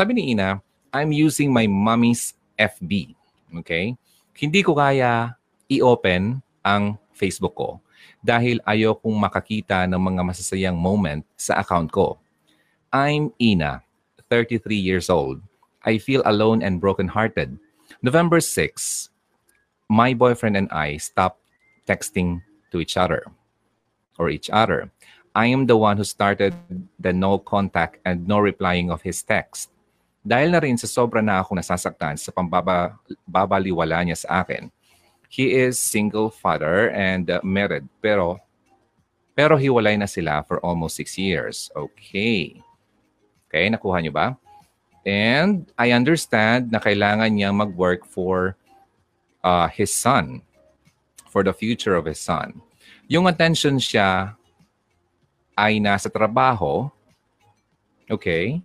sabi ni Ina, I'm using my mommy's FB. Okay? Hindi ko kaya i-open ang Facebook ko dahil ayaw kong makakita ng mga masasayang moment sa account ko. I'm Ina, 33 years old. I feel alone and brokenhearted. November 6, my boyfriend and I stopped texting to each other or each other. I am the one who started the no contact and no replying of his text. Dahil na rin sa sobra na ako nasasaktan sa pambabaliwala niya sa akin. He is single father and uh, married pero pero hiwalay na sila for almost six years. Okay. Okay, nakuha niyo ba? And I understand na kailangan niya mag-work for uh, his son, for the future of his son. Yung attention siya ay nasa trabaho, okay,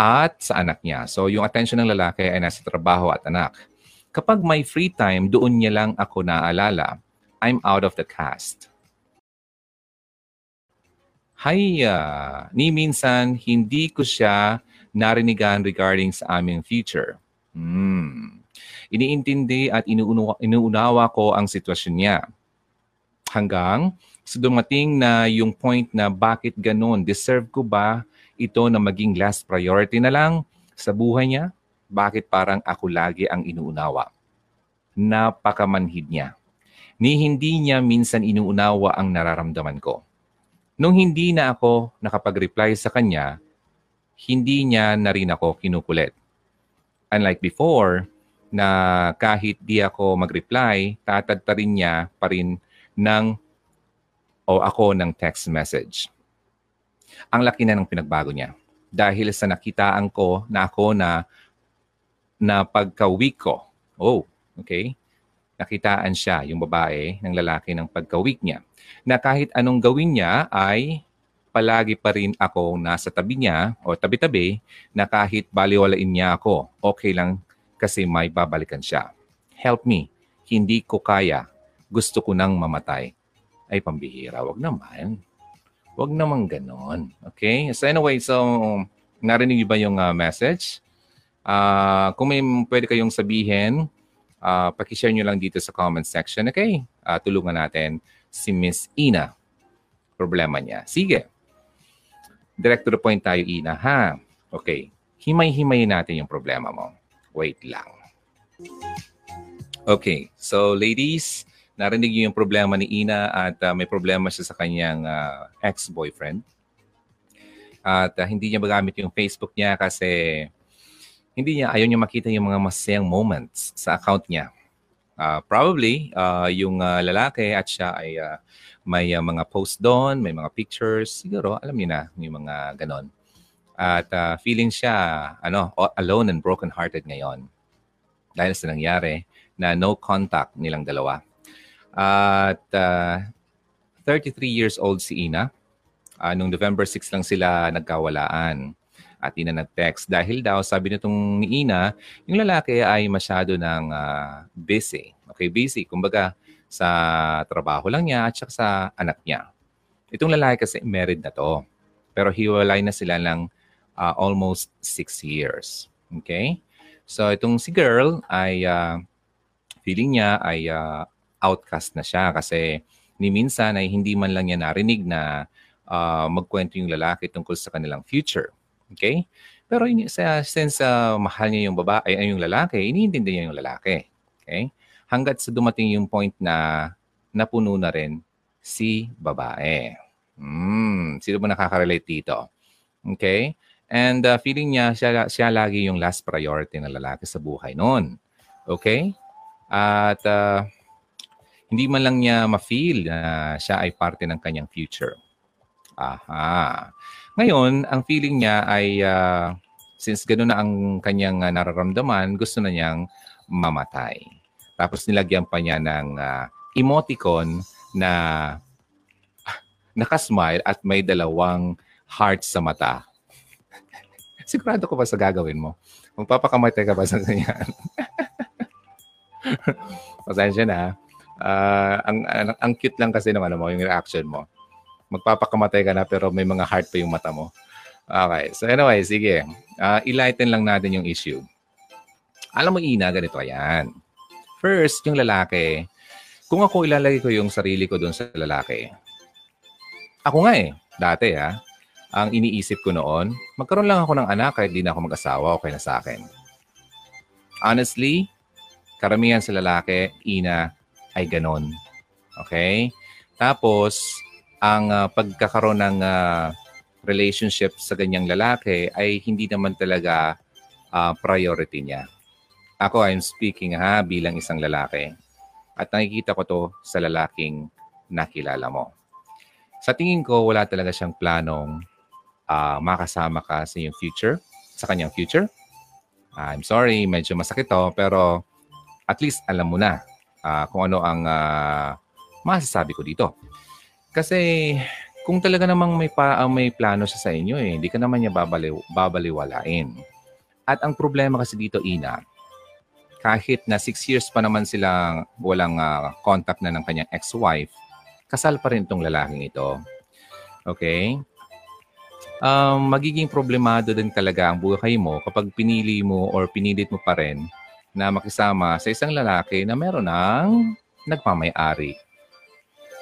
at sa anak niya. So yung attention ng lalaki ay nasa trabaho at anak. Kapag may free time, doon niya lang ako naaalala. I'm out of the cast. Hay, uh, ni minsan hindi ko siya narinigan regarding sa aming future. Hmm. Iniintindi at inuunawa, inuunawa ko ang sitwasyon niya. Hanggang So dumating na yung point na bakit ganun? Deserve ko ba ito na maging last priority na lang sa buhay niya? Bakit parang ako lagi ang inuunawa? Napakamanhid niya. Ni hindi niya minsan inuunawa ang nararamdaman ko. Nung hindi na ako nakapag-reply sa kanya, hindi niya na rin ako kinukulit. Unlike before, na kahit di ako mag-reply, tatagta rin niya pa rin ng o ako ng text message. Ang laki na ng pinagbago niya. Dahil sa nakitaan ko na ako na na pagka-week ko. Oh, okay? Nakitaan siya, yung babae, ng lalaki ng pagka-week niya. Na kahit anong gawin niya ay palagi pa rin ako nasa tabi niya o tabi-tabi na kahit baliwalain niya ako, okay lang kasi may babalikan siya. Help me. Hindi ko kaya. Gusto ko nang mamatay ay pambihira. Wag naman. Wag naman ganon. Okay? So anyway, so narinig ba yung uh, message? Uh, kung may pwede kayong sabihin, uh, pakishare nyo lang dito sa comment section. Okay? Uh, tulungan natin si Miss Ina. Problema niya. Sige. Direct to the point tayo, Ina. Ha? Okay. Himay-himayin natin yung problema mo. Wait lang. Okay. So, ladies, narinig niyo yung problema ni Ina at uh, may problema siya sa kanyang uh, ex-boyfriend. At uh, hindi niya magamit yung Facebook niya kasi hindi niya ayaw niya makita yung mga masayang moments sa account niya. Uh, probably uh, yung uh, lalaki at siya ay uh, may uh, mga post doon, may mga pictures, siguro alam niyo na yung mga ganon. At uh, feeling siya ano alone and broken hearted ngayon dahil sa nangyari na no contact nilang dalawa. At uh, 33 years old si Ina. Uh, nung November 6 lang sila nagkawalaan. At Ina nag-text dahil daw sabi nitong ni Ina, yung lalaki ay masyado ng uh, busy. Okay, busy. Kumbaga sa trabaho lang niya at saka sa anak niya. Itong lalaki kasi married na to. Pero hiwalay na sila ng uh, almost 6 years. Okay? So itong si girl ay uh, feeling niya ay uh, outcast na siya kasi ni minsan ay hindi man lang niya narinig na uh, magkwento yung lalaki tungkol sa kanilang future. Okay? Pero sa since uh, mahal niya yung babae ay yung lalaki, iniintindi niya yung lalaki. Okay? Hanggat sa dumating yung point na napuno na rin si babae. Hmm, sino ba nakaka-relate dito? Okay? And uh, feeling niya siya, siya lagi yung last priority ng lalaki sa buhay noon. Okay? At uh, hindi man lang niya ma-feel na siya ay parte ng kanyang future. Aha. Ngayon, ang feeling niya ay uh, since gano'n na ang kanyang uh, nararamdaman, gusto na niyang mamatay. Tapos nilagyan pa niya ng uh, emoticon na nakasmile at may dalawang heart sa mata. Sigurado ko ba sa gagawin mo? Magpapakamatay ka ba sa ganyan? Pasensya na uh, ang, ang, ang cute lang kasi ng ano mo, yung reaction mo. Magpapakamatay ka na pero may mga heart pa yung mata mo. Okay. So anyway, sige. Uh, i-lighten lang natin yung issue. Alam mo, Ina, ganito yan. First, yung lalaki, kung ako ilalagay ko yung sarili ko doon sa lalaki, ako nga eh, dati ha, ang iniisip ko noon, magkaroon lang ako ng anak kahit di na ako mag-asawa, okay na sa akin. Honestly, karamihan sa lalaki, ina, ay ganon. Okay? Tapos, ang uh, pagkakaroon ng uh, relationship sa ganyang lalaki ay hindi naman talaga uh, priority niya. Ako, I'm speaking ha, bilang isang lalaki. At nakikita ko to sa lalaking nakilala mo. Sa tingin ko, wala talaga siyang planong uh, makasama ka sa iyong future, sa kanyang future. I'm sorry, medyo masakit to, pero at least alam mo na uh, kung ano ang uh, masasabi ko dito. Kasi kung talaga namang may, pa, uh, may plano siya sa inyo, eh, hindi ka naman niya babaliw, babaliwalain. At ang problema kasi dito, Ina, kahit na six years pa naman silang walang uh, contact na ng kanyang ex-wife, kasal pa rin itong lalaking ito. Okay? Um, magiging problemado din talaga ang buhay mo kapag pinili mo or pinilit mo pa rin na makisama sa isang lalaki na meron ng nagmamay-ari.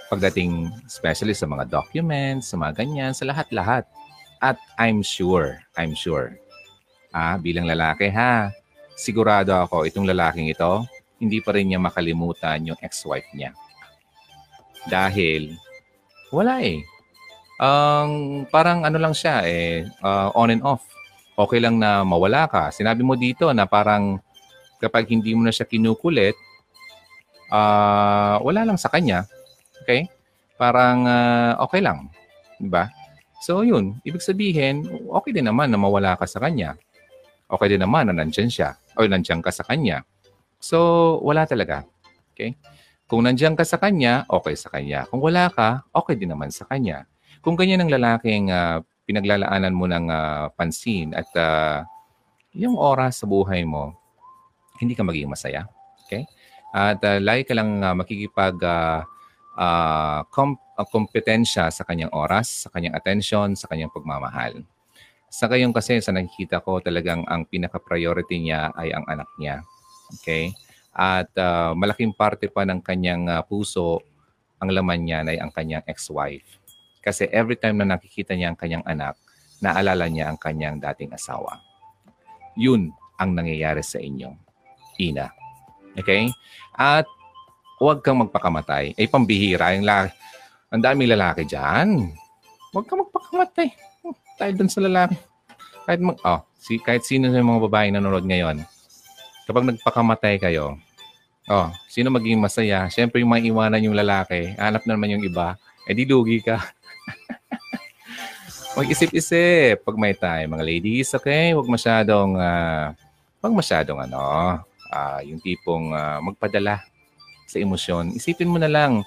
Pagdating especially sa mga documents, sa mga ganyan, sa lahat-lahat. At I'm sure, I'm sure, ah, bilang lalaki ha, sigurado ako itong lalaking ito, hindi pa rin niya makalimutan yung ex-wife niya. Dahil, wala eh. Um, parang ano lang siya eh, uh, on and off. Okay lang na mawala ka. Sinabi mo dito na parang kapag hindi mo na siya kinukulit, uh, wala lang sa kanya. Okay? Parang uh, okay lang. Diba? So yun, ibig sabihin, okay din naman na mawala ka sa kanya. Okay din naman na nandyan siya o nandiyan ka sa kanya. So, wala talaga. Okay? Kung nandiyan ka sa kanya, okay sa kanya. Kung wala ka, okay din naman sa kanya. Kung ganyan ang lalaking uh, pinaglalaanan mo ng uh, pansin at uh, yung oras sa buhay mo, hindi ka magiging masaya. Okay? At uh, lagi ka lang uh, makikipag uh, uh, kom- uh, kompetensya sa kanyang oras, sa kanyang attention, sa kanyang pagmamahal. Sa ngayon kasi, sa nakikita ko, talagang ang pinaka-priority niya ay ang anak niya. Okay? At uh, malaking parte pa ng kanyang uh, puso, ang laman niya ay ang kanyang ex-wife. Kasi every time na nakikita niya ang kanyang anak, naalala niya ang kanyang dating asawa. Yun ang nangyayari sa inyo. Ina. Okay? At huwag kang magpakamatay. Ay, pambihira. Yung la- ang daming lalaki dyan. Huwag kang magpakamatay tayo dun sa lalaki. Kahit, mag, oh, si, kahit sino sa mga babae nanonood ngayon, kapag nagpakamatay kayo, oh, sino maging masaya? Siyempre yung maiiwanan yung lalaki, hanap na naman yung iba, eh di lugi ka. Mag-isip-isip pag may time, mga ladies, okay? Huwag masyadong, uh, huwag masyadong ano, uh, yung tipong uh, magpadala sa emosyon. Isipin mo na lang,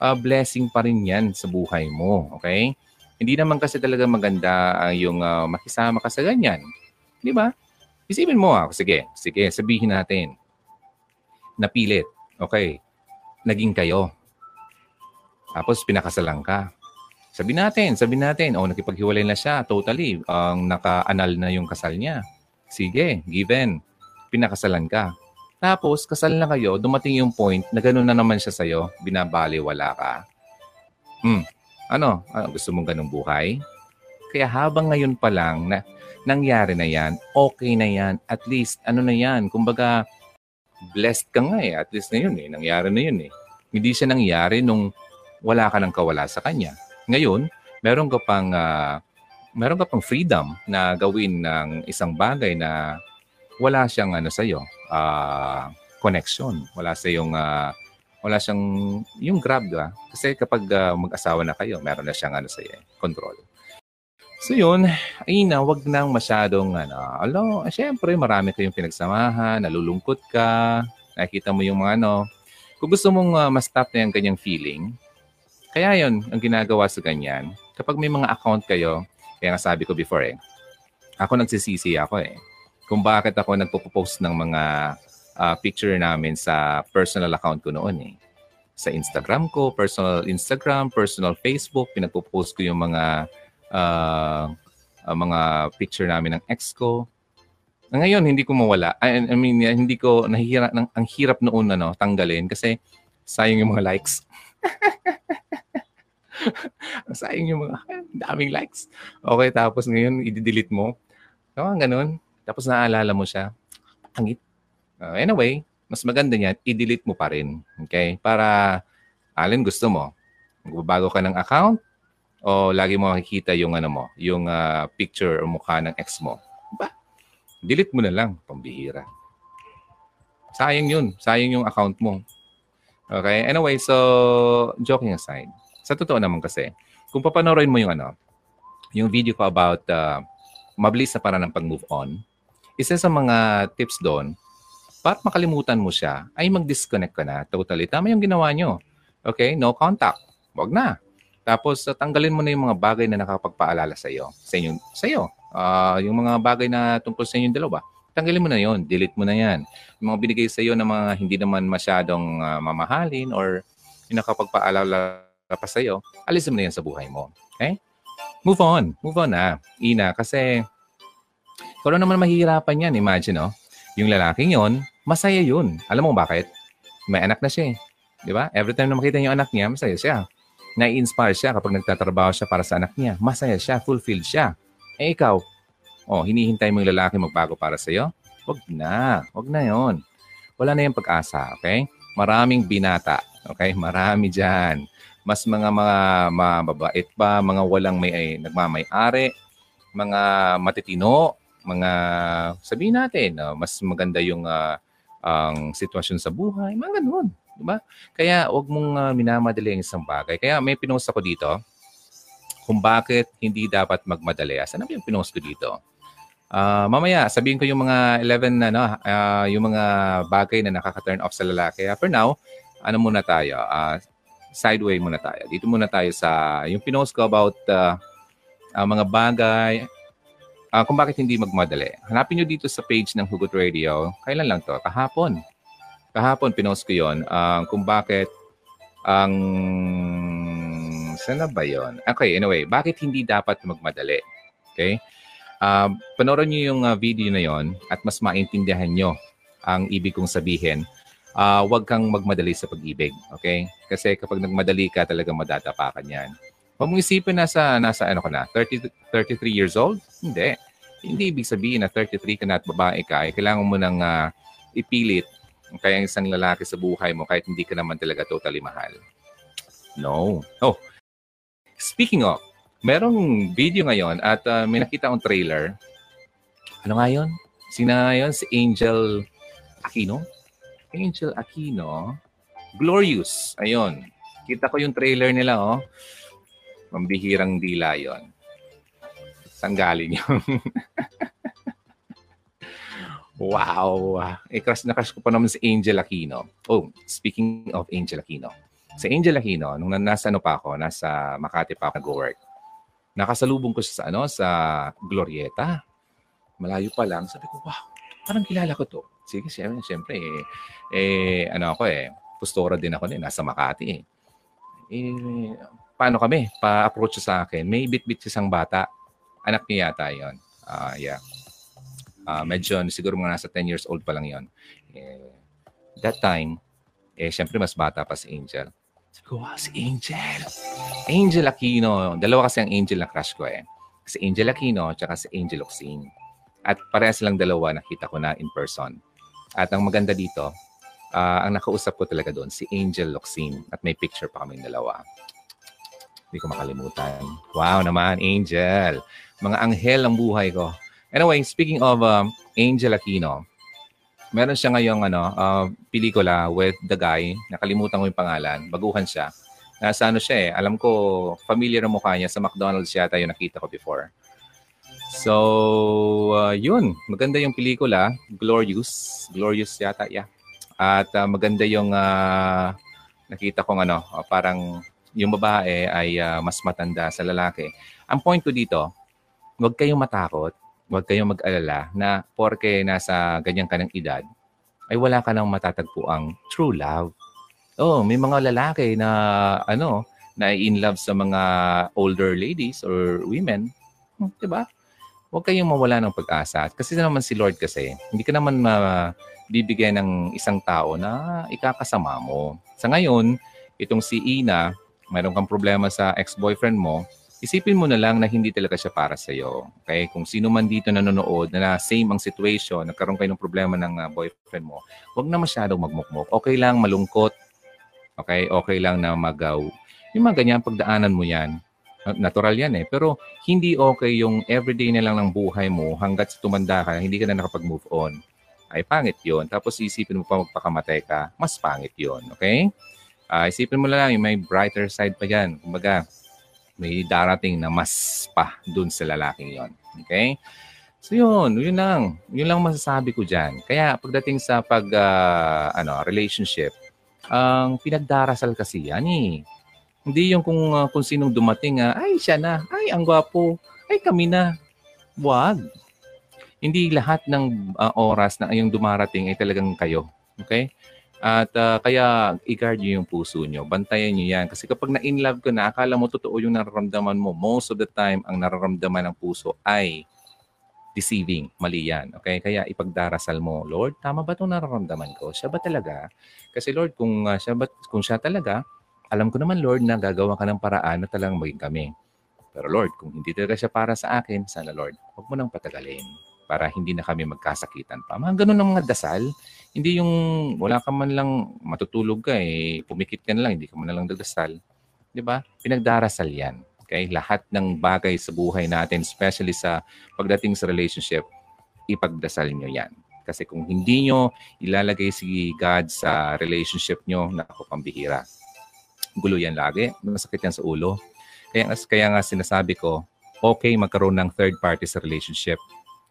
uh, blessing pa rin yan sa buhay mo, okay? Hindi naman kasi talaga maganda uh, yung uh, makisama ka sa ganyan. Di ba? Isipin mo ah, sige, sige, sabihin natin. Napilit. Okay. Naging kayo. Tapos pinakasalan ka. Sabi natin, sabi natin, oh, nakipaghiwalay na siya, totally. Ang uh, naka-anal na yung kasal niya. Sige, given. Pinakasalan ka. Tapos, kasal na kayo, dumating yung point na gano'n na naman siya sa'yo, binabaliwala ka. Hmm, ano, ano gusto mong ganong buhay? Kaya habang ngayon pa lang na nangyari na yan, okay na yan. At least, ano na yan, kumbaga, blessed ka nga eh. At least na yun eh. Nangyari na yun eh. Hindi siya nangyari nung wala ka ng kawala sa kanya. Ngayon, meron ka pang, uh, meron ka pang freedom na gawin ng isang bagay na wala siyang ano sa'yo, uh, connection. Wala sa yung uh, wala siyang, yung grab, ba? Kasi kapag uh, mag-asawa na kayo, meron na siyang ano sa eh, control. So yun, ay na, wag nang masyadong, ano, alo, eh, syempre, marami kayong pinagsamahan, nalulungkot ka, nakikita mo yung mga ano. Kung gusto mong uh, ma-stop na yung ganyang feeling, kaya yun, ang ginagawa sa ganyan, kapag may mga account kayo, kaya nga sabi ko before eh, ako nagsisisi ako eh, kung bakit ako nagpo-post ng mga uh, picture namin sa personal account ko noon eh. Sa Instagram ko, personal Instagram, personal Facebook, pinagpo-post ko yung mga uh, uh, mga picture namin ng ex ko. Ngayon, hindi ko mawala. I, I mean, hindi ko, nahihira, ang, ang hirap noon ano, tanggalin kasi sayang yung mga likes. sayang yung mga daming likes. Okay, tapos ngayon, i-delete mo. So, ganun. Tapos naaalala mo siya. Pangit. Uh, anyway, mas maganda niyan, i-delete mo pa rin. Okay? Para, alin gusto mo? Magbabago ka ng account o lagi mo makikita yung ano mo, yung uh, picture o mukha ng ex mo. Ba? Delete mo na lang, pambihira. Sayang yun. Sayang yung account mo. Okay? Anyway, so, joking aside. Sa totoo naman kasi, kung papanoorin mo yung ano, yung video ko about uh, mabilis na para ng pag-move on, isa sa mga tips doon, para makalimutan mo siya, ay mag-disconnect ka na totally. Tama yung ginawa nyo. Okay? No contact. Wag na. Tapos uh, tanggalin mo na yung mga bagay na nakapagpaalala sa iyo. Sa inyo, sa iyo. Uh, yung mga bagay na tungkol sa inyong dalawa. Tanggalin mo na yon, delete mo na yan. Yung mga binigay sa iyo na mga hindi naman masyadong uh, mamahalin or yung nakapagpaalala pa sa iyo, alisin mo na yan sa buhay mo. Okay? Move on. Move on na. Ina, kasi ano naman mahihirapan yan, imagine, oh, yung lalaking yon, masaya yun. Alam mo bakit? May anak na siya eh. Di ba? Every time na makita niyo anak niya, masaya siya. Na-inspire siya kapag nagtatrabaho siya para sa anak niya. Masaya siya, fulfilled siya. Eh ikaw, oh, hinihintay mo yung lalaki magbago para sa iyo? Wag na. Wag na yon. Wala na yung pag-asa, okay? Maraming binata, okay? Marami dyan. Mas mga mga mababait pa, mga walang may ay, nagmamay-ari, mga matitino, mga sabihin natin, uh, mas maganda yung uh, ang sitwasyon sa buhay, mga ganun. Di ba? Kaya wag mong uh, minamadali ang isang bagay. Kaya may pinost ako dito kung bakit hindi dapat magmadali. Saan yung pinost ko dito? Uh, mamaya, sabihin ko yung mga 11 na, no, uh, yung mga bagay na nakaka-turn off sa lalaki. For now, ano muna tayo? Uh, sideway muna tayo. Dito muna tayo sa, yung pinost ko about uh, uh, mga bagay, uh, kung bakit hindi magmadali. Hanapin nyo dito sa page ng Hugot Radio. Kailan lang to? Kahapon. Kahapon, pinost ko yon uh, kung bakit ang... Sana ba yon? Okay, anyway. Bakit hindi dapat magmadali? Okay? Uh, panoorin nyo yung uh, video na yon at mas maintindihan nyo ang ibig kong sabihin. Uh, huwag kang magmadali sa pag-ibig. Okay? Kasi kapag nagmadali ka, talagang madatapakan yan. Huwag mong isipin nasa, nasa ano ka na, 30, 33 years old? Hindi. Hindi ibig sabihin na 33 ka na at babae ka, eh, kailangan mo nang uh, ipilit kaya isang lalaki sa buhay mo kahit hindi ka naman talaga totally mahal. No. Oh, speaking of, merong video ngayon at uh, may nakita akong trailer. Ano nga yun? Sina yun? Si Angel Aquino? Angel Aquino. Glorious. Ayun. Kita ko yung trailer nila, oh. Mambihirang dila yon. Saan yun? wow! Eh, crush na crush ko pa naman si Angel Aquino. Oh, speaking of Angel Aquino. Si Angel Aquino, nung nasa ano pa ako, nasa Makati pa ako nag-work, nakasalubong ko siya sa ano, sa Glorieta. Malayo pa lang. Sabi ko, wow, parang kilala ko to. Sige, siyempre, siyempre eh, eh, ano ako eh, pustora din ako din, nasa Makati eh. Eh, paano kami? Pa-approach sa akin. May bit-bit isang bata. Anak niya yata yon. Uh, yeah. Uh, medyo siguro mga nasa 10 years old pa lang yon. Eh, that time, eh, syempre mas bata pa si Angel. Sabi ko, wow, si Angel. Angel Aquino. Dalawa kasi ang Angel na crush ko eh. Si Angel Aquino at si Angel Oxing. At parehas lang dalawa nakita ko na in person. At ang maganda dito, uh, ang nakausap ko talaga doon, si Angel Loxin. At may picture pa kami dalawa. Hindi ko makalimutan. Wow naman, Angel. Mga anghel ang buhay ko. Anyway, speaking of um, Angel Aquino, meron siya ngayong ano, uh, pelikula with the guy, nakalimutan ko yung pangalan, baguhan siya. Nasa ano siya eh, alam ko, familiar ang mukha niya, sa McDonald's yata yung nakita ko before. So, uh, yun, maganda yung pelikula, Glorious, Glorious yata, yeah. At uh, maganda yung uh, nakita kong ano, uh, parang yung babae ay uh, mas matanda sa lalaki. Ang point ko dito, huwag kayong matakot, huwag kayong mag-alala na porke nasa ganyan ka ng edad, ay wala ka nang matatagpo ang true love. Oh, may mga lalaki na ano, na in love sa mga older ladies or women, 'di ba? huwag kayong mawala ng pag-asa. Kasi naman si Lord kasi, hindi ka naman mabibigyan ng isang tao na ikakasama mo. Sa ngayon, itong si Ina, mayroon kang problema sa ex-boyfriend mo, isipin mo na lang na hindi talaga siya para sa iyo. Okay? Kung sino man dito nanonood na same ang situation, nagkaroon kayo ng problema ng uh, boyfriend mo, huwag na masyadong magmukmok. Okay lang malungkot. Okay? Okay lang na magaw. Yung mga ganyan, pagdaanan mo yan. Natural yan eh. Pero hindi okay yung everyday na lang ng buhay mo hanggat tumanda ka, hindi ka na nakapag-move on. Ay pangit yon Tapos isipin mo pa magpakamatay ka, mas pangit yon Okay? Uh, isipin mo lang, may brighter side pa yan. Kumbaga, may darating na mas pa dun sa lalaking yon Okay? So yun, yun lang. Yun lang masasabi ko dyan. Kaya pagdating sa pag, uh, ano, relationship, ang uh, pinagdarasal kasi yan eh. Hindi yung kung, uh, kung sinong dumating, uh, ay siya na, ay ang gwapo, ay kami na. Wag. Hindi lahat ng uh, oras na yung dumarating ay talagang kayo. Okay? At uh, kaya i-guard nyo yung puso nyo. Bantayan nyo yan. Kasi kapag na-in love ka na, akala mo totoo yung nararamdaman mo. Most of the time, ang nararamdaman ng puso ay deceiving. Mali yan. Okay? Kaya ipagdarasal mo, Lord, tama ba itong nararamdaman ko? Siya ba talaga? Kasi Lord, kung, uh, siya, ba, kung siya talaga, alam ko naman, Lord, na gagawa ka ng paraan na talagang maging kami. Pero Lord, kung hindi talaga siya para sa akin, sana Lord, huwag mo nang patagalin para hindi na kami magkasakitan pa. Mga ganun ang mga dasal. Hindi yung wala ka man lang matutulog ka eh, pumikit ka na lang, hindi ka man lang dadasal. Di ba? Pinagdarasal yan. Okay? Lahat ng bagay sa buhay natin, especially sa pagdating sa relationship, ipagdasal nyo yan. Kasi kung hindi nyo ilalagay si God sa relationship nyo, naku, pambihira gulo yan lagi. Masakit yan sa ulo. Kaya, kaya nga sinasabi ko, okay magkaroon ng third party sa relationship.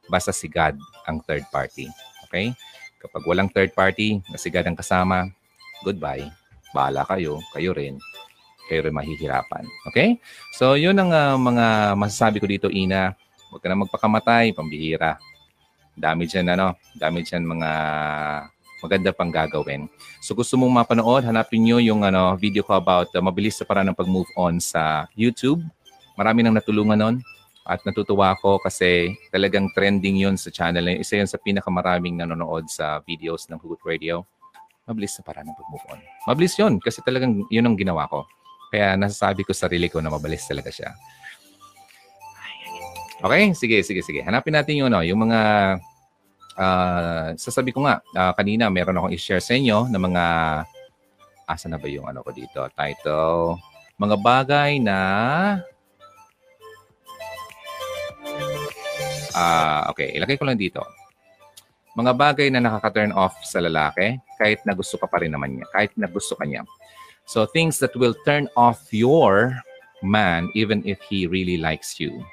Basta si God ang third party. Okay? Kapag walang third party, na si God ang kasama, goodbye. Bahala kayo, kayo rin. Kayo rin mahihirapan. Okay? So, yun ang uh, mga masasabi ko dito, Ina. Huwag ka na magpakamatay, pambihira. Dami dyan, ano? Dami dyan mga maganda pang gagawin. So gusto mong mapanood, hanapin nyo yung ano, video ko about uh, mabilis sa paraan ng pag-move on sa YouTube. Marami nang natulungan nun at natutuwa ako kasi talagang trending yun sa channel. Isa yun sa pinakamaraming nanonood sa videos ng Hugot Radio. Mabilis sa paraan ng pag-move on. Mabilis yun kasi talagang yun ang ginawa ko. Kaya nasasabi ko sa sarili ko na mabilis talaga siya. Okay, sige, sige, sige. Hanapin natin yung, ano, yung mga uh, sasabi ko nga, uh, kanina meron akong i-share sa inyo ng mga, asa na ba yung ano ko dito? Title, mga bagay na, uh, okay, ilagay ko lang dito. Mga bagay na nakaka-turn off sa lalaki kahit na gusto ka pa rin naman niya, kahit na gusto ka niya. So things that will turn off your man even if he really likes you.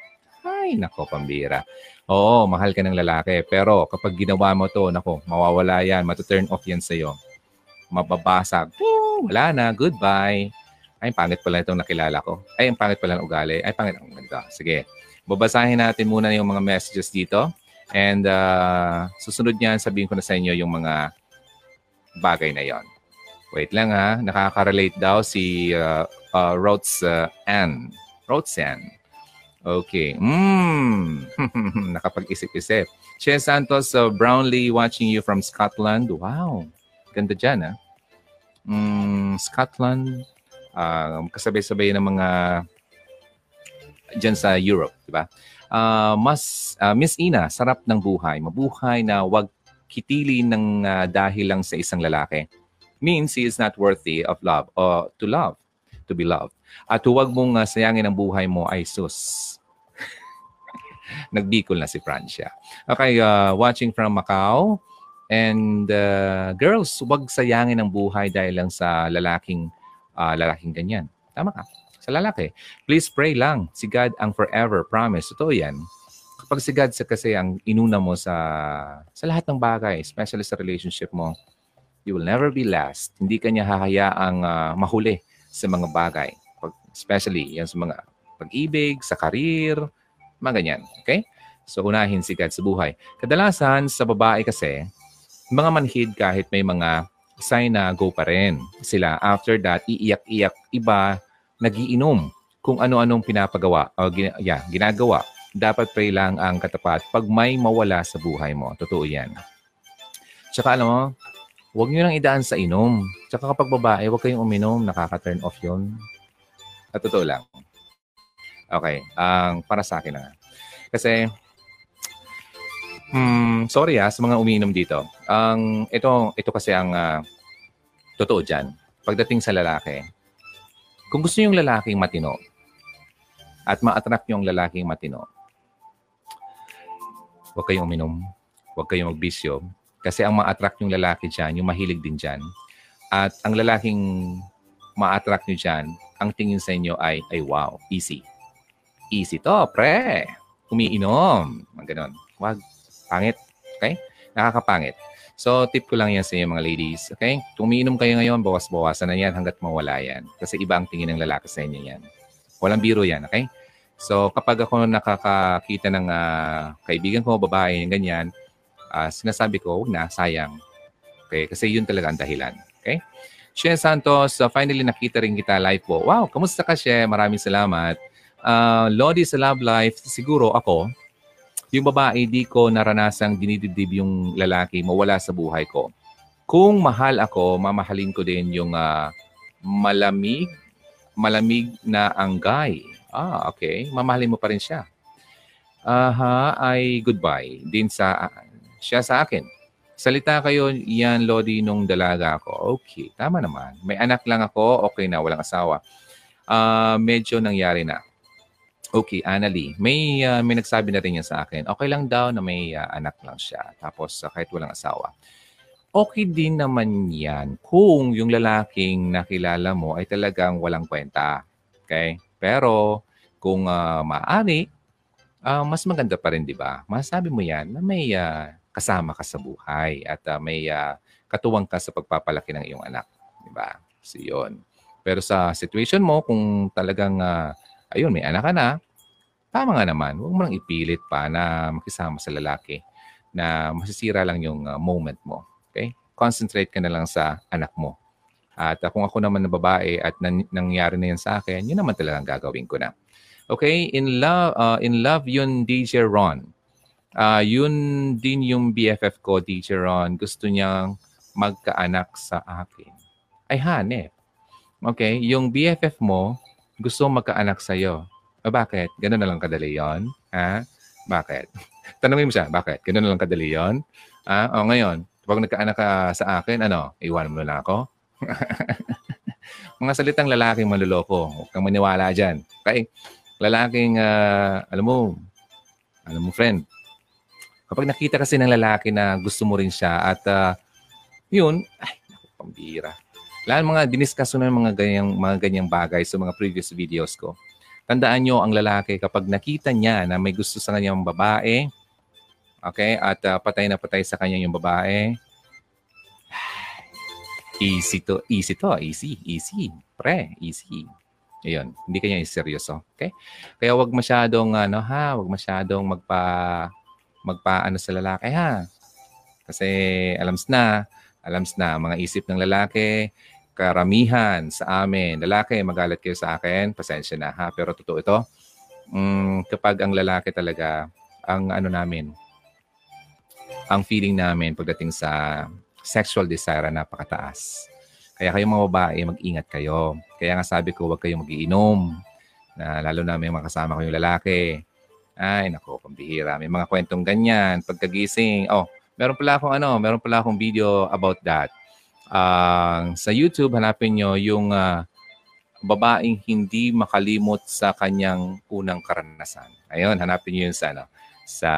Ay, nako, pambira. Oo, mahal ka ng lalaki. Pero kapag ginawa mo to, nako, mawawala yan. Matuturn off yan sa'yo. Mababasag. Wala na. Goodbye. Ay, pangit pala itong nakilala ko. Ay, ang pangit pala ng ugali. Ay, pangit ang ganito. Sige. Babasahin natin muna yung mga messages dito. And uh, susunod niyan, sabihin ko na sa inyo yung mga bagay na yon. Wait lang ha. Nakaka-relate daw si uh, uh, Rots uh, Ann. Rots Okay. Mm. Nakapag-isip-isip. Che Santos of Brownlee watching you from Scotland. Wow. Ganda dyan, ha? Mm, Scotland. Uh, kasabay-sabay ng mga dyan sa Europe, di ba? Uh, mas, uh, Miss Ina, sarap ng buhay. Mabuhay na wag kitili ng uh, dahil lang sa isang lalaki. Means he is not worthy of love or to love, to be loved. At huwag mong uh, sayangin ang buhay mo ay sus Nagbikol na si Francia. Okay, uh, watching from Macau. And uh, girls, huwag sayangin ang buhay dahil lang sa lalaking uh, lalaking ganyan. Tama ka. Sa lalaki. Please pray lang. Si God ang forever promise. Totoo yan. Kapag si God kasi ang inuna mo sa sa lahat ng bagay, especially sa relationship mo, you will never be last. Hindi kanya hahayaang uh, mahuli sa mga bagay. Especially yan sa mga pag-ibig, sa karir, mga ganyan. Okay? So, unahin si God sa buhay. Kadalasan, sa babae kasi, mga manhid kahit may mga sign na go pa rin sila. After that, iiyak-iyak iba, nagiinom kung ano-anong pinapagawa o gina- yeah, ginagawa dapat pray lang ang katapat pag may mawala sa buhay mo. Totoo yan. Tsaka alam mo, huwag nyo lang idaan sa inom. Tsaka kapag babae, huwag kayong uminom. Nakaka-turn off yun. At totoo lang. Okay. Ang para sa akin na. Kasi, hmm, sorry ah, sa mga umiinom dito. Ang, ito, ito kasi ang uh, totoo dyan. Pagdating sa lalaki, kung gusto yung lalaking matino, at ma-attract yung lalaking matino, Huwag kayong uminom. Huwag kayong magbisyo. Kasi ang ma-attract yung lalaki dyan, yung mahilig din dyan. At ang lalaking ma-attract nyo dyan, ang tingin sa inyo ay, ay wow, easy. Easy to, pre. Umiinom. Ganon. Huwag. Pangit. Okay? Nakakapangit. So, tip ko lang yan sa inyo mga ladies. Okay? Kung umiinom kayo ngayon, bawas-bawasan na yan hanggat mawala yan. Kasi iba ang tingin ng lalaki sa inyo yan. Walang biro yan. Okay? So kapag ako nakakakita ng uh, kaibigan ko, babae, ganyan, uh, sinasabi ko, huwag na, sayang. Okay? Kasi yun talaga ang dahilan. Okay? Shen Santos, uh, finally nakita rin kita live po. Wow, kamusta ka, She? Maraming salamat. Uh, Lodi sa Love Life, siguro ako, yung babae, di ko naranasang dinidibdib yung lalaki, mawala sa buhay ko. Kung mahal ako, mamahalin ko din yung uh, malamig, malamig na anggay Ah, okay. Mamahalin mo pa rin siya. Aha, ay goodbye din sa siya sa akin. Salita kayo yan, Lodi, nung dalaga ako. Okay, tama naman. May anak lang ako, okay na, walang asawa. Uh, medyo nangyari na. Okay, Annalie. May, uh, may nagsabi na rin yan sa akin. Okay lang daw na may uh, anak lang siya. Tapos uh, kahit walang asawa. Okay din naman yan kung yung lalaking nakilala mo ay talagang walang kwenta. Okay? Pero kung uh, maaari, uh, mas maganda pa rin, di ba? Masabi mo yan na may uh, kasama ka sa buhay at uh, may uh, katuwang ka sa pagpapalaki ng iyong anak. Di ba? So, yun. Pero sa situation mo, kung talagang, uh, ayun, may anak ka na, tama nga naman. Huwag mo lang ipilit pa na makisama sa lalaki na masisira lang yung uh, moment mo. Okay? Concentrate ka na lang sa anak mo. At uh, kung ako naman na babae at nan- nangyari na yan sa akin, yun naman talagang gagawin ko na. Okay, in love uh, in love yun DJ Ron. Uh, yun din yung BFF ko DJ Ron. Gusto niyang magkaanak sa akin. Ay hanep. Okay, yung BFF mo gusto magkaanak sa iyo. O bakit? Ganun na lang kadali 'yon? Ha? Bakit? Tanungin mo siya, bakit? Ganun na lang kadali 'yon? Ah, o ngayon, pag nagkaanak ka sa akin, ano, iwan mo na ako? Mga salitang lalaking manloloko. Huwag kang maniwala dyan. Okay? lalaking, uh, alam mo, alam mo friend, kapag nakita kasi ng lalaki na gusto mo rin siya at uh, yun, ay, pambira. Lahat mga diniscuss ng mga ganyang, mga ganyang bagay sa mga previous videos ko. Tandaan nyo, ang lalaki, kapag nakita niya na may gusto sa kanyang babae, okay, at uh, patay na patay sa kanya yung babae, easy to, easy to, easy, easy, pre, easy. Ayun, hindi kanya seryoso. Okay? Kaya wag masyadong ano ha, wag masyadong magpa magpaano sa lalaki ha. Kasi alams na, alams na mga isip ng lalaki, karamihan sa amin, lalaki, magalit kayo sa akin, pasensya na ha, pero totoo ito. Mm, kapag ang lalaki talaga, ang ano namin, ang feeling namin pagdating sa sexual desire napakataas. Kaya kayong mga babae, mag-ingat kayo. Kaya nga sabi ko, huwag kayong magiinom. Na lalo na may makasama kayong lalaki. Ay, nako, pambihira. May mga kwentong ganyan. Pagkagising, oh, meron pala akong ano, meron pala akong video about that. Uh, sa YouTube, hanapin nyo yung uh, babaeng hindi makalimot sa kanyang unang karanasan. Ayun, hanapin nyo yun sa, ano, sa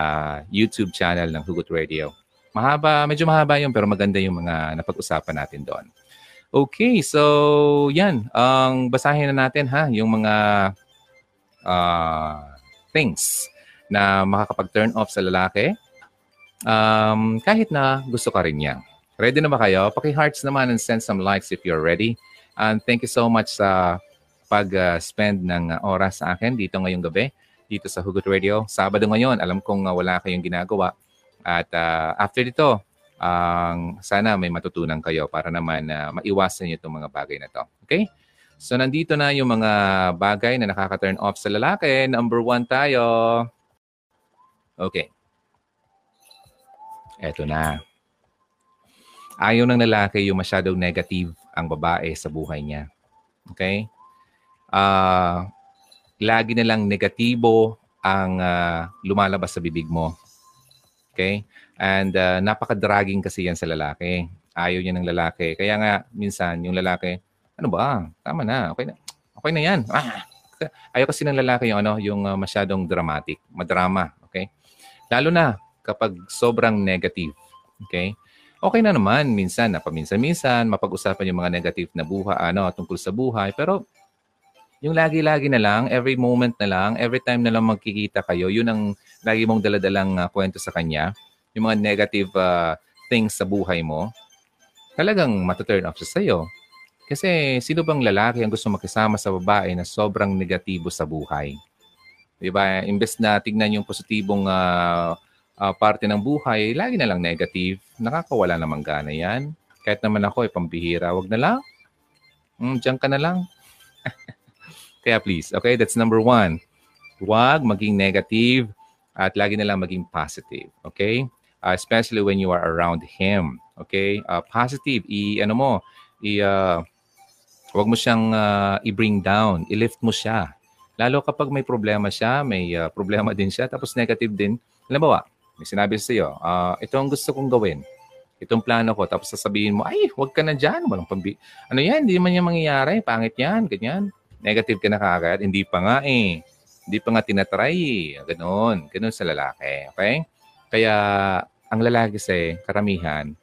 YouTube channel ng Hugot Radio. Mahaba, medyo mahaba yun, pero maganda yung mga napag-usapan natin doon. Okay, so yan. Ang basahin na natin ha, yung mga uh, things na makakapag-turn off sa lalaki. Um, kahit na gusto ka rin niya. Ready na ba kayo? Paki-hearts naman and send some likes if you're ready. And thank you so much sa pag-spend ng oras sa akin dito ngayong gabi, dito sa Hugot Radio. Sabado ngayon, alam kong uh, wala kayong ginagawa. At uh, after dito, ang sana may matutunan kayo para naman uh, maiwasan niyo itong mga bagay na to. Okay? So nandito na yung mga bagay na nakaka-turn off sa lalaki. Number one tayo. Okay. Eto na. Ayaw ng lalaki yung masyadong negative ang babae sa buhay niya. Okay? Uh, lagi na lang negatibo ang uh, lumalabas sa bibig mo. Okay? And uh, napaka-dragging kasi yan sa lalaki. Ayaw niya ng lalaki. Kaya nga, minsan, yung lalaki, ano ba? Tama na. Okay na. Okay na yan. Ah, ayaw kasi ng lalaki yung, ano, yung uh, masyadong dramatic. Madrama. Okay? Lalo na kapag sobrang negative. Okay? Okay na naman minsan, na paminsan-minsan, mapag-usapan yung mga negative na buhay, ano, tungkol sa buhay. Pero yung lagi-lagi na lang, every moment na lang, every time na lang magkikita kayo, yun ang lagi mong daladalang uh, kwento sa kanya. Yung mga negative uh, things sa buhay mo, talagang matuturn off siya sa'yo. Kasi sino bang lalaki ang gusto makisama sa babae na sobrang negatibo sa buhay? Di ba? Imbes na tignan yung positibong uh, uh, parte ng buhay, lagi na lang negative. Nakakawala namang gana yan. Kahit naman ako, eh, pambihira, wag na lang. Mm, diyan ka na lang. Kaya please, okay, that's number one. Huwag maging negative at lagi na lang maging positive. Okay? Uh, especially when you are around him. Okay? Uh, positive, i, ano mo, i, uh, huwag mo siyang uh, i-bring down, i-lift mo siya. Lalo kapag may problema siya, may uh, problema din siya, tapos negative din. Ba, may sinabi sa iyo, uh, ito ang gusto kong gawin. Itong plano ko. Tapos sasabihin mo, ay, huwag ka na dyan. Walang pambi... Ano yan? Hindi man yan mangyayari. Pangit yan. Ganyan. Negative ka na kagad. Hindi pa nga eh. Hindi pa nga tinatry eh. Ganon. Ganon sa lalaki. Okay? Kaya, ang lalaki kasi, karamihan,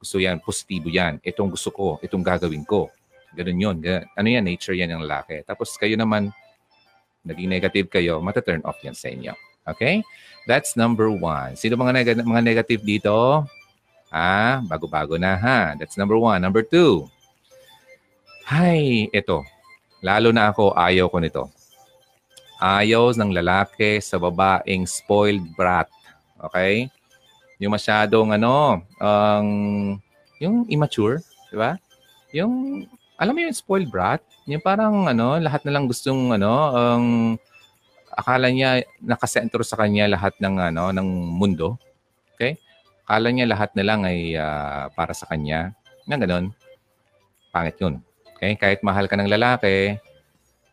gusto yan, positibo yan. Itong gusto ko. Itong gagawin ko. Ganon yun. Ganon. Ano yan? Nature yan ng lalaki. Tapos kayo naman, naging negative kayo, mata-turn off yan sa inyo. Okay? That's number one. Sino mga, neg- mga negative dito? Ah, bago-bago na ha. That's number one. Number two. Hay, ito. Lalo na ako, ayaw ko nito. Ayaw ng lalaki sa babaeng spoiled brat. Okay? Yung masyadong ano, ang um, yung immature, di ba? Yung, alam mo yung spoiled brat? Yung parang ano, lahat na lang gustong ano, ang um, akala niya nakasentro sa kanya lahat ng ano ng mundo. Okay? Akala niya lahat na lang ay uh, para sa kanya. Na ganun. Pangit 'yun. Okay? Kahit mahal ka ng lalaki,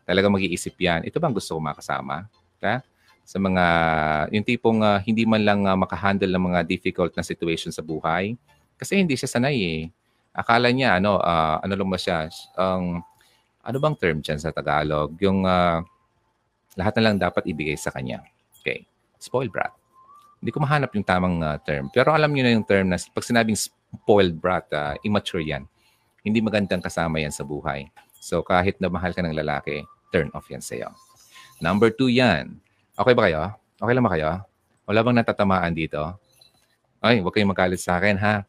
talaga mag-iisip 'yan. Ito bang gusto ko makasama? Okay? Sa mga yung tipong uh, hindi man lang uh, makahandle ng mga difficult na situation sa buhay kasi hindi siya sanay eh. Akala niya ano uh, ano lang ba siya ang um, ano bang term diyan sa Tagalog? Yung uh, lahat na lang dapat ibigay sa kanya. Okay. Spoiled brat. Hindi ko mahanap yung tamang uh, term. Pero alam niyo na yung term na pag sinabing spoiled brat, uh, immature yan. Hindi magandang kasama yan sa buhay. So kahit na mahal ka ng lalaki, turn off yan sa'yo. Number two yan. Okay ba kayo? Okay lang ba kayo? Wala bang natatamaan dito? Ay, huwag kayong magalit sa akin, ha?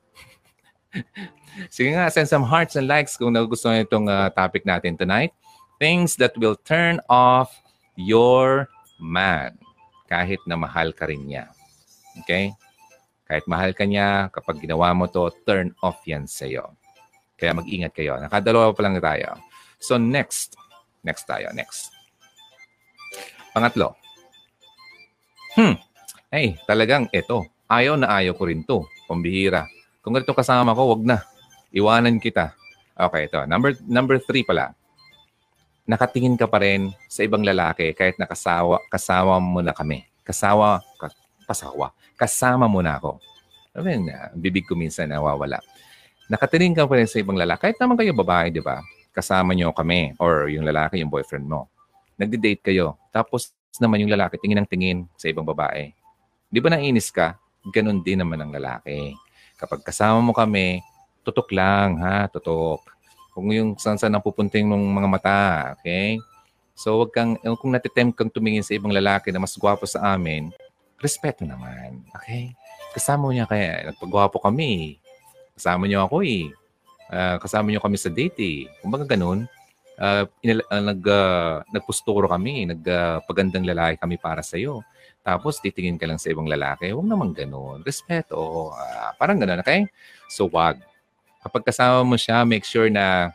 Sige nga, send some hearts and likes kung nagustuhan itong uh, topic natin tonight. Things that will turn off your man. Kahit na mahal ka rin niya. Okay? Kahit mahal ka niya, kapag ginawa mo to, turn off yan sa'yo. Kaya mag-ingat kayo. Nakadalawa pa lang tayo. So next. Next tayo. Next. Pangatlo. Hmm. Hey, talagang ito. Ayaw na ayaw ko rin to. Pambihira. Kung ganito kasama ko, wag na. Iwanan kita. Okay, ito. Number, number three pala nakatingin ka pa rin sa ibang lalaki kahit nakasawa, kasama mo na kami. Kasawa, kasawa, kasama mo na ako. I mean, uh, bibig ko minsan nawawala. Nakatingin ka pa rin sa ibang lalaki. Kahit naman kayo babae, di ba? Kasama nyo kami or yung lalaki, yung boyfriend mo. Nagde-date kayo. Tapos naman yung lalaki tingin ng tingin sa ibang babae. Di ba nainis ka? Ganon din naman ang lalaki. Kapag kasama mo kami, tutok lang, ha? Tutok kung yung saan saan napupunta yung mga mata. Okay? So, wag kang, kung natitempt kang tumingin sa ibang lalaki na mas gwapo sa amin, respeto naman. Okay? Kasama niya kaya, nagpagwapo kami. Kasama niyo ako eh. Uh, kasama niyo kami sa date eh. Kung baga ganun, uh, inala, uh, nag, uh, nagpusturo kami, nagpagandang uh, lalaki kami para sa iyo. Tapos titingin ka lang sa ibang lalaki, huwag naman ganun. Respeto. Uh, parang ganun, okay? So, wag kapag kasama mo siya, make sure na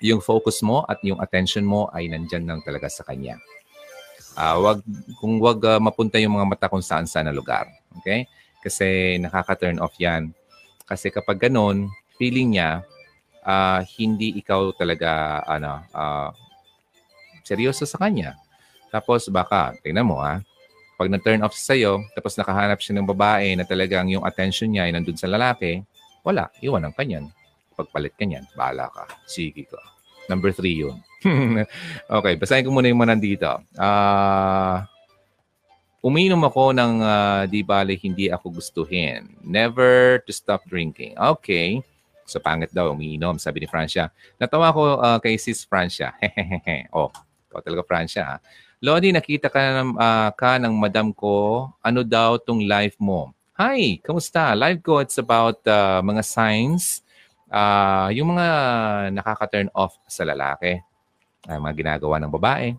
yung focus mo at yung attention mo ay nandyan lang talaga sa kanya. Uh, wag, kung wag uh, mapunta yung mga mata kung saan saan na lugar. Okay? Kasi nakaka-turn off yan. Kasi kapag ganun, feeling niya, uh, hindi ikaw talaga, ano, uh, seryoso sa kanya. Tapos baka, tingnan mo ha, pag na-turn off sa'yo, tapos nakahanap siya ng babae na talagang yung attention niya ay nandun sa lalaki, wala, iwan ang kanyan. Pagpalit ka niyan, bahala ka. Sige ko. Number three yun. okay, basahin ko muna yung mga nandito. Uh, uminom ako ng uh, di bale hindi ako gustuhin. Never to stop drinking. Okay. So, pangit daw, umiinom, sabi ni Francia. Natawa ko uh, kay sis Francia. oh, ikaw talaga Francia. Ha? Lodi, nakita ka, ng, uh, ka ng madam ko. Ano daw tong life mo? Hi, kamusta? Live ko, it's about uh, mga signs, uh, yung mga nakaka-turn off sa lalaki, uh, mga ginagawa ng babae,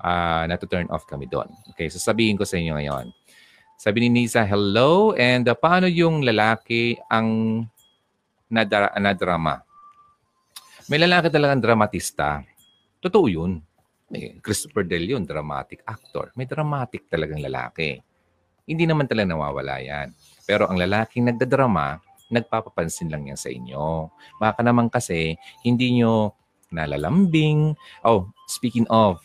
uh, na-turn off kami doon. Okay, so sabihin ko sa inyo ngayon. Sabi ni Nisa, hello, and uh, paano yung lalaki ang nadra- nadrama? May lalaki talagang dramatista. Totoo yun. May Christopher Del yun, dramatic actor. May dramatic talagang lalaki. Hindi naman talaga nawawala yan. Pero ang lalaking nagdadrama, nagpapapansin lang yan sa inyo. Baka naman kasi, hindi nyo nalalambing. Oh, speaking of,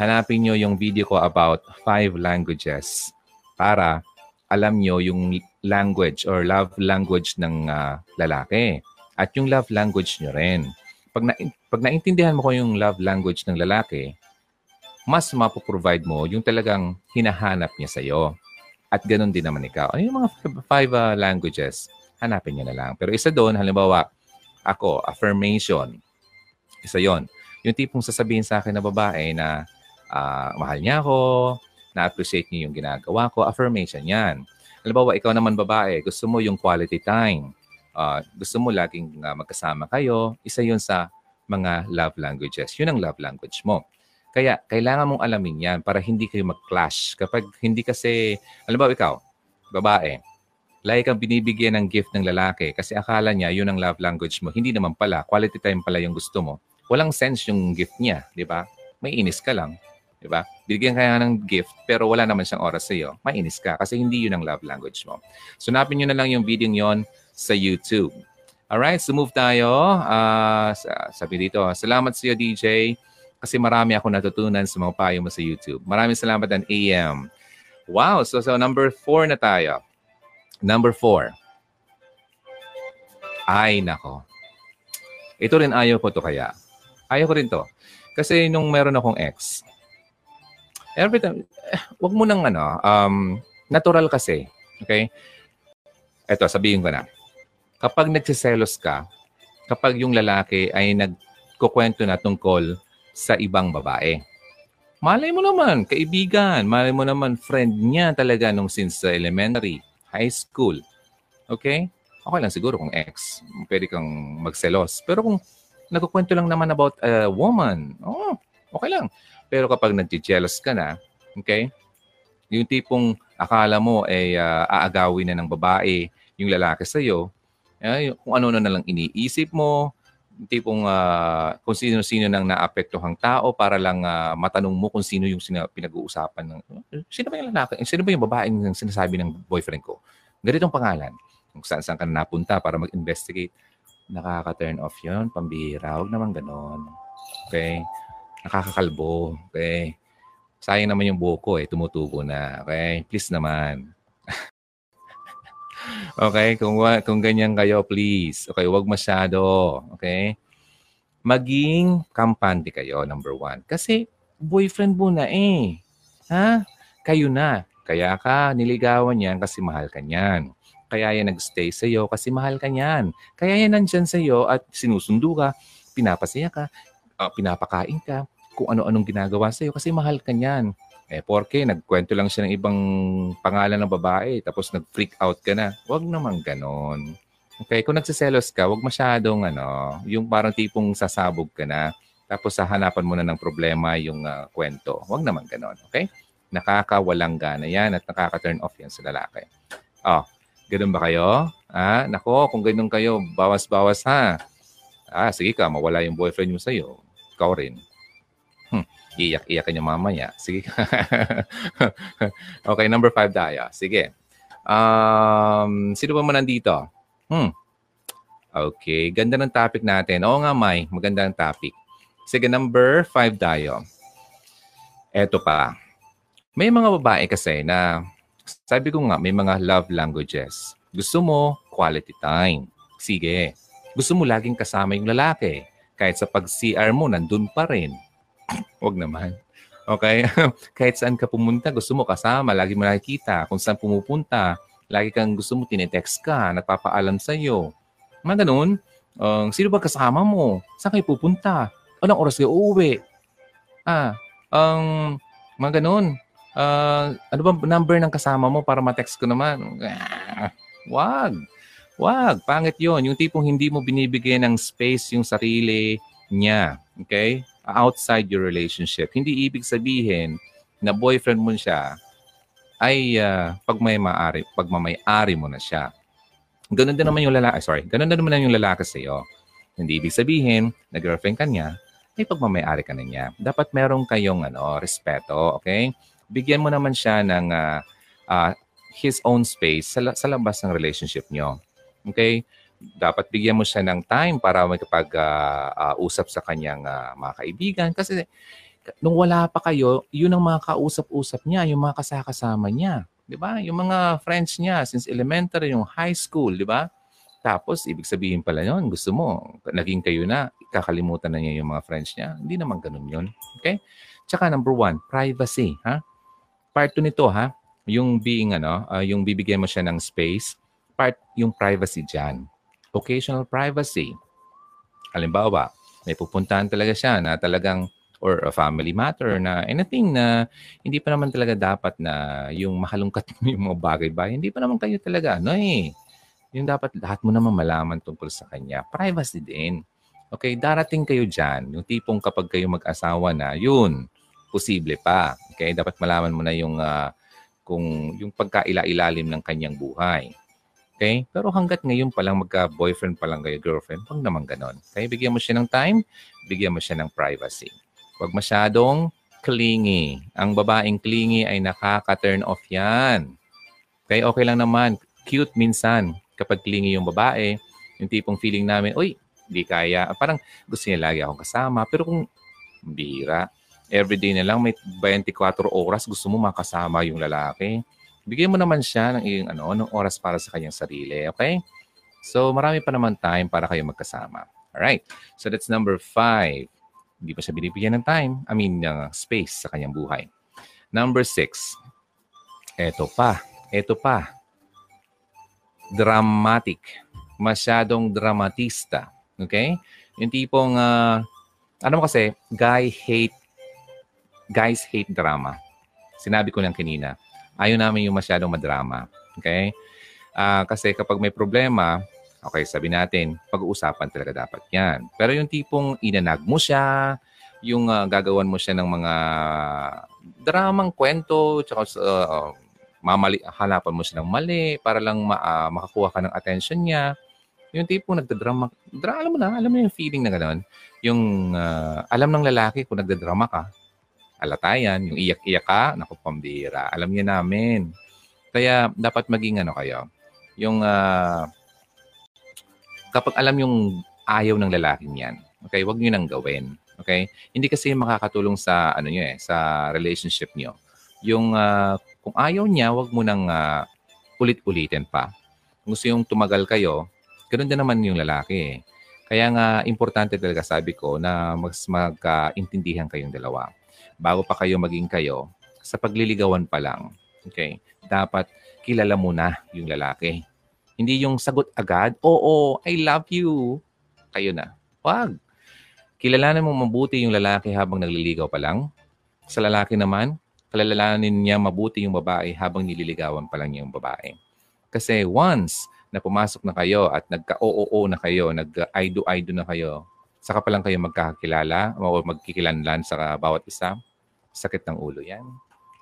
hanapin nyo yung video ko about five languages para alam nyo yung language or love language ng uh, lalaki at yung love language nyo rin. Pag, na, pag naintindihan mo ko yung love language ng lalaki, mas mapoprovide mo yung talagang hinahanap niya sa'yo. At ganun din naman ikaw. Ano yung mga five uh, languages? Hanapin nyo na lang. Pero isa doon, halimbawa, ako, affirmation. Isa yon Yung tipong sasabihin sa akin na babae na uh, mahal niya ako, na-appreciate niya yung ginagawa ko, affirmation yan. Halimbawa, ikaw naman babae, gusto mo yung quality time. Uh, gusto mo laging uh, magkasama kayo. Isa yun sa mga love languages. Yun ang love language mo. Kaya kailangan mong alamin yan para hindi kayo mag-clash. Kapag hindi kasi, alam ba ikaw, babae, lagi kang binibigyan ng gift ng lalaki kasi akala niya yun ang love language mo. Hindi naman pala. Quality time pala yung gusto mo. Walang sense yung gift niya, di ba? May inis ka lang. Di ba? Bigyan ka ng gift pero wala naman siyang oras sa iyo. Mainis ka kasi hindi yun ang love language mo. So, napin nyo na lang yung video yon sa YouTube. Alright, so move tayo. Uh, sabi dito, salamat sa iyo, DJ kasi marami ako natutunan sa mga payo mo sa YouTube. Maraming salamat ang AM. Wow! So, so number four na tayo. Number four. Ay, nako. Ito rin ayaw ko to kaya. Ayaw ko rin to. Kasi nung meron akong ex, every time, eh, wag mo nang ano, um, natural kasi. Okay? Ito, sabihin ko na. Kapag nagsiselos ka, kapag yung lalaki ay nagkukwento na tungkol sa ibang babae. Malay mo naman, kaibigan. Malay mo naman, friend niya talaga nung since elementary, high school. Okay? Okay lang siguro kung ex. Pwede kang magselos. Pero kung nagkukwento lang naman about a woman, oh, okay lang. Pero kapag nag-jealous ka na, okay? Yung tipong akala mo ay uh, aagawin na ng babae yung lalaki sa'yo, eh, kung ano na lang iniisip mo, tipong uh, kung sino-sino nang naapektuhang tao para lang uh, matanong mo kung sino yung sina- pinag-uusapan ng sino ba yung lalaki, sino ba yung babae yung sinasabi ng boyfriend ko. Ganitong pangalan. Kung saan saan ka napunta para mag-investigate. Nakaka-turn off yun. Pambihira. Huwag naman ganon. Okay? Nakakakalbo. Okay? Sayang naman yung buko eh. Tumutubo na. Okay? Please naman. Okay? Kung, kung ganyan kayo, please. Okay, wag masyado. Okay? Maging kampante kayo, number one. Kasi boyfriend mo na eh. Ha? Kayo na. Kaya ka niligawan yan kasi mahal ka niyan. Kaya yan nagstay sa iyo kasi mahal ka niyan. Kaya yan nandyan sa iyo at sinusundo ka, pinapasaya ka, uh, pinapakain ka, kung ano-anong ginagawa sa iyo kasi mahal ka niyan. Eh, porke nagkwento lang siya ng ibang pangalan ng babae tapos nag-freak out ka na. Huwag naman ganon. Okay, kung nagsiselos ka, huwag masyadong ano, yung parang tipong sasabog ka na tapos hahanapan mo na ng problema yung uh, kwento. Huwag naman ganon, okay? Nakakawalang gana yan at nakaka-turn off yan sa lalaki. Oh, ganun ba kayo? Ah, nako, kung ganun kayo, bawas-bawas ha. Ah, sige ka, mawala yung boyfriend mo sa'yo. Ikaw rin. Hmm. Iyak-iyak niya mamaya. Sige. okay, number five tayo. Sige. Um, sino ba mo nandito? Hmm. Okay, ganda ng topic natin. Oo nga, May. Maganda ang topic. Sige, number five tayo. Eto pa. May mga babae kasi na, sabi ko nga, may mga love languages. Gusto mo, quality time. Sige. Gusto mo laging kasama yung lalaki. Kahit sa pag-CR mo, nandun pa rin. Huwag naman. Okay? Kahit saan ka pumunta, gusto mo kasama, lagi mo nakikita. Kung saan pumupunta, lagi kang gusto mo, tinetext ka, nagpapaalam sa'yo. Mga ganun. Uh, sino ba kasama mo? Saan kayo pupunta? Anong oras kayo uuwi? Ah, um, mga ganun. Uh, ano ba number ng kasama mo para ma-text ko naman? Ah, wag. Wag. Pangit yon Yung tipong hindi mo binibigyan ng space yung sarili niya. Okay? Outside your relationship. Hindi ibig sabihin na boyfriend mo siya ay uh, pag may maari, pagmamay-ari mo na siya. Ganun din naman yung lalaki, sorry, ganun din naman yung lalaki sa iyo. Hindi ibig sabihin na girlfriend ka niya, ay pagmamay-ari ka na niya. Dapat meron kayong ano, respeto, okay? Bigyan mo naman siya ng uh, uh, his own space sa, sa labas ng relationship niyo. Okay? Dapat bigyan mo siya ng time para makipag-usap uh, uh, sa kanyang uh, mga kaibigan. Kasi nung wala pa kayo, yun ang mga kausap-usap niya, yung mga kasakasama niya. Di ba? Yung mga friends niya since elementary, yung high school, di ba? Tapos, ibig sabihin pala yun, gusto mo, naging kayo na, kakalimutan na niya yung mga friends niya. Hindi naman ganun yun. Okay? Tsaka number one, privacy. Ha? Part 2 nito, ha? Yung being, ano, uh, yung bibigyan mo siya ng space, part yung privacy dyan occasional privacy. Halimbawa, may pupuntahan talaga siya na talagang or a family matter na anything na hindi pa naman talaga dapat na yung mahalungkat mo yung mga bagay-bagay. Hindi pa naman kayo talaga, ano eh. Yung dapat lahat mo naman malaman tungkol sa kanya. Privacy din. Okay, darating kayo dyan. Yung tipong kapag kayo mag-asawa na, yun, posible pa. Okay, dapat malaman mo na yung uh, kung yung pagkaila-ilalim ng kanyang buhay. Okay? Pero hanggat ngayon pa lang magka-boyfriend pa lang kayo, girlfriend, huwag naman ganon. Okay? Bigyan mo siya ng time, bigyan mo siya ng privacy. Huwag masyadong clingy. Ang babaeng clingy ay nakaka-turn off yan. Okay? Okay lang naman. Cute minsan kapag clingy yung babae. Yung tipong feeling namin, uy, hindi kaya. Parang gusto niya lagi akong kasama. Pero kung bira, everyday na lang may 24 oras gusto mo makasama yung lalaki bigyan mo naman siya ng iyong ano, ng oras para sa kanyang sarili. Okay? So, marami pa naman time para kayo magkasama. Alright. So, that's number five. Hindi pa siya binibigyan ng time. I mean, uh, space sa kanyang buhay. Number six. Ito pa. Ito pa. Dramatic. Masyadong dramatista. Okay? Yung tipong, uh, ano kasi, guy hate, guys hate drama. Sinabi ko lang kanina ayaw namin yung masyadong madrama. Okay? Uh, kasi kapag may problema, okay, sabi natin, pag-uusapan talaga dapat yan. Pero yung tipong inanag mo siya, yung uh, gagawan mo siya ng mga dramang kwento, tsaka uh, mamali, hanapan mo siya ng mali para lang ma, uh, makakuha ka ng attention niya. Yung tipo nagdadrama, dra, alam mo na, alam mo yung feeling na gano'n. Yung uh, alam ng lalaki kung nagdadrama ka, alatayan, yung iyak-iyak ka, naku, pambira. Alam niya namin. Kaya dapat maging ano kayo, yung uh, kapag alam yung ayaw ng lalaki niyan, okay, wag niyo nang gawin. Okay? Hindi kasi makakatulong sa ano niyo eh, sa relationship niyo. Yung uh, kung ayaw niya, wag mo nang uh, ulit-ulitin pa. Kung gusto yung tumagal kayo, ganoon din naman yung lalaki eh. Kaya nga, importante talaga sabi ko na mas magkaintindihan kayong dalawa bago pa kayo maging kayo, sa pagliligawan pa lang, okay, dapat kilala mo na yung lalaki. Hindi yung sagot agad, oo, I love you. Kayo na. Wag. Kilalanin mo mabuti yung lalaki habang nagliligaw pa lang. Sa lalaki naman, kilalanin niya mabuti yung babae habang nililigawan pa lang yung babae. Kasi once na pumasok na kayo at nagka-OOO na kayo, nag-I-do-I-do na kayo, saka pa lang kayo magkakilala o magkikilanlan sa bawat isa, sakit ng ulo yan.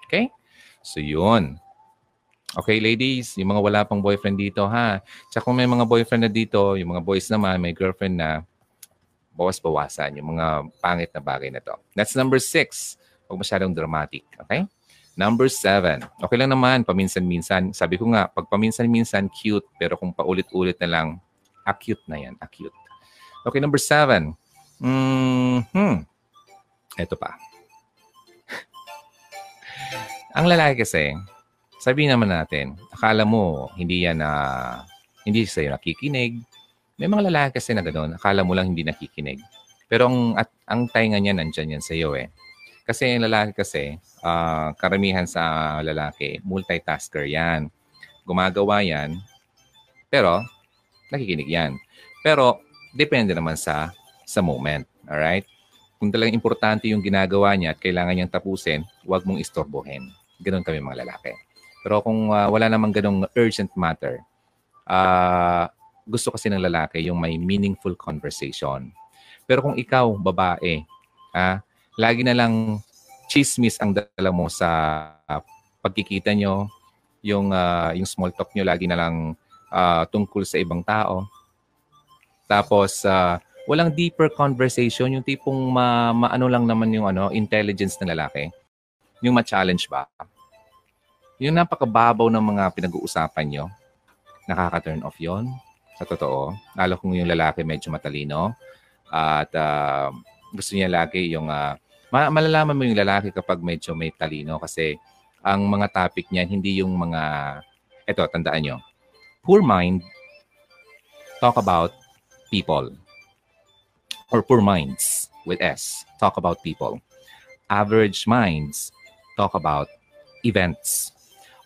Okay? So, yun. Okay, ladies, yung mga wala pang boyfriend dito, ha? Tsaka kung may mga boyfriend na dito, yung mga boys naman, may girlfriend na, bawas-bawasan yung mga pangit na bagay na to. That's number six. Huwag masyadong dramatic. Okay? Number seven. Okay lang naman, paminsan-minsan. Sabi ko nga, pag paminsan-minsan, cute. Pero kung paulit-ulit na lang, acute na yan. Acute. Okay, number seven. Mm-hmm. Ito pa. Ang lalaki kasi, sabihin naman natin, akala mo hindi yan na uh, hindi sa'yo nakikinig, may mga lalaki kasi na gano'n, akala mo lang hindi nakikinig. Pero ang, at, ang tainga niya nandyan yan sa iyo eh. Kasi yung lalaki kasi, uh, karamihan sa lalaki, multitasker yan. Gumagawa yan, pero nakikinig yan. Pero depende naman sa sa moment. Alright? Kung talagang importante yung ginagawa niya at kailangan niyang tapusin, huwag mong istorbohin. Ganon kami mga lalaki. Pero kung uh, wala namang ganong urgent matter, uh, gusto kasi ng lalaki yung may meaningful conversation. Pero kung ikaw, babae, ah, lagi na lang chismis ang dala mo sa uh, pagkikita nyo, yung, uh, yung small talk nyo lagi na lang uh, tungkol sa ibang tao. Tapos, uh, walang deeper conversation, yung tipong ma, maano lang naman yung ano, intelligence ng lalaki. Yung ma-challenge ba? Yung napakababaw ng mga pinag-uusapan nyo, nakaka-turn off yon sa totoo. Lalo kung yung lalaki medyo matalino at uh, gusto niya lagi yung uh, malalaman mo yung lalaki kapag medyo may talino kasi ang mga topic niya hindi yung mga eto tandaan nyo poor mind talk about people or poor minds with S talk about people average minds talk about events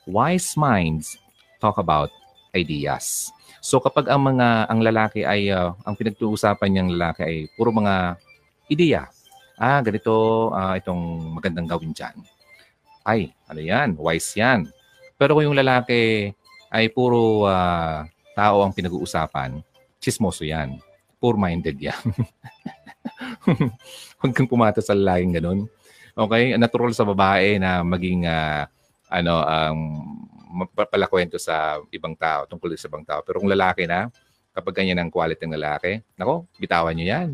wise minds talk about ideas So kapag ang mga ang lalaki ay uh, ang pinag-uusapan niyang lalaki ay puro mga ideya. Ah, ganito uh, itong magandang gawin diyan. Ay, ano 'yan? Wise 'yan. Pero kung yung lalaki ay puro uh, tao ang pinag-uusapan, chismoso 'yan. Poor-minded 'yan. Huwag kang pumata sa lalaking ganun. Okay? Natural sa babae na maging uh, ano ang um, palakwento sa ibang tao, tungkol sa ibang tao. Pero kung lalaki na, kapag ganyan ang quality ng lalaki, nako, bitawan niyo yan.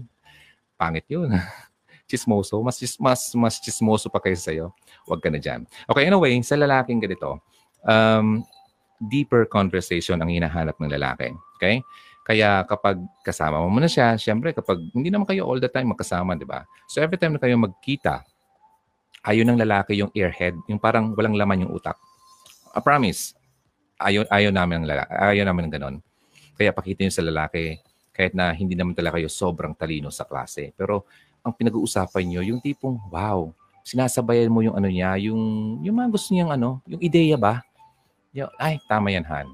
Pangit yun. chismoso. Mas, mas, mas chismoso pa kaysa sa'yo. Huwag ka na dyan. Okay, anyway, sa lalaking ganito, um, deeper conversation ang hinahanap ng lalaki. Okay? Kaya kapag kasama mo muna siya, syempre kapag hindi naman kayo all the time magkasama, di ba? So every time na kayo magkita, ayun ng lalaki yung earhead, yung parang walang laman yung utak. I promise, ayaw, ayaw namin ng lalaki, ayaw namin ng ganon. Kaya pakita niyo sa lalaki, kahit na hindi naman talaga kayo sobrang talino sa klase. Pero ang pinag-uusapan niyo, yung tipong, wow, sinasabayan mo yung ano niya, yung, yung mga gusto niyang ano, yung ideya ba? Yung, ay, tama yan, Han.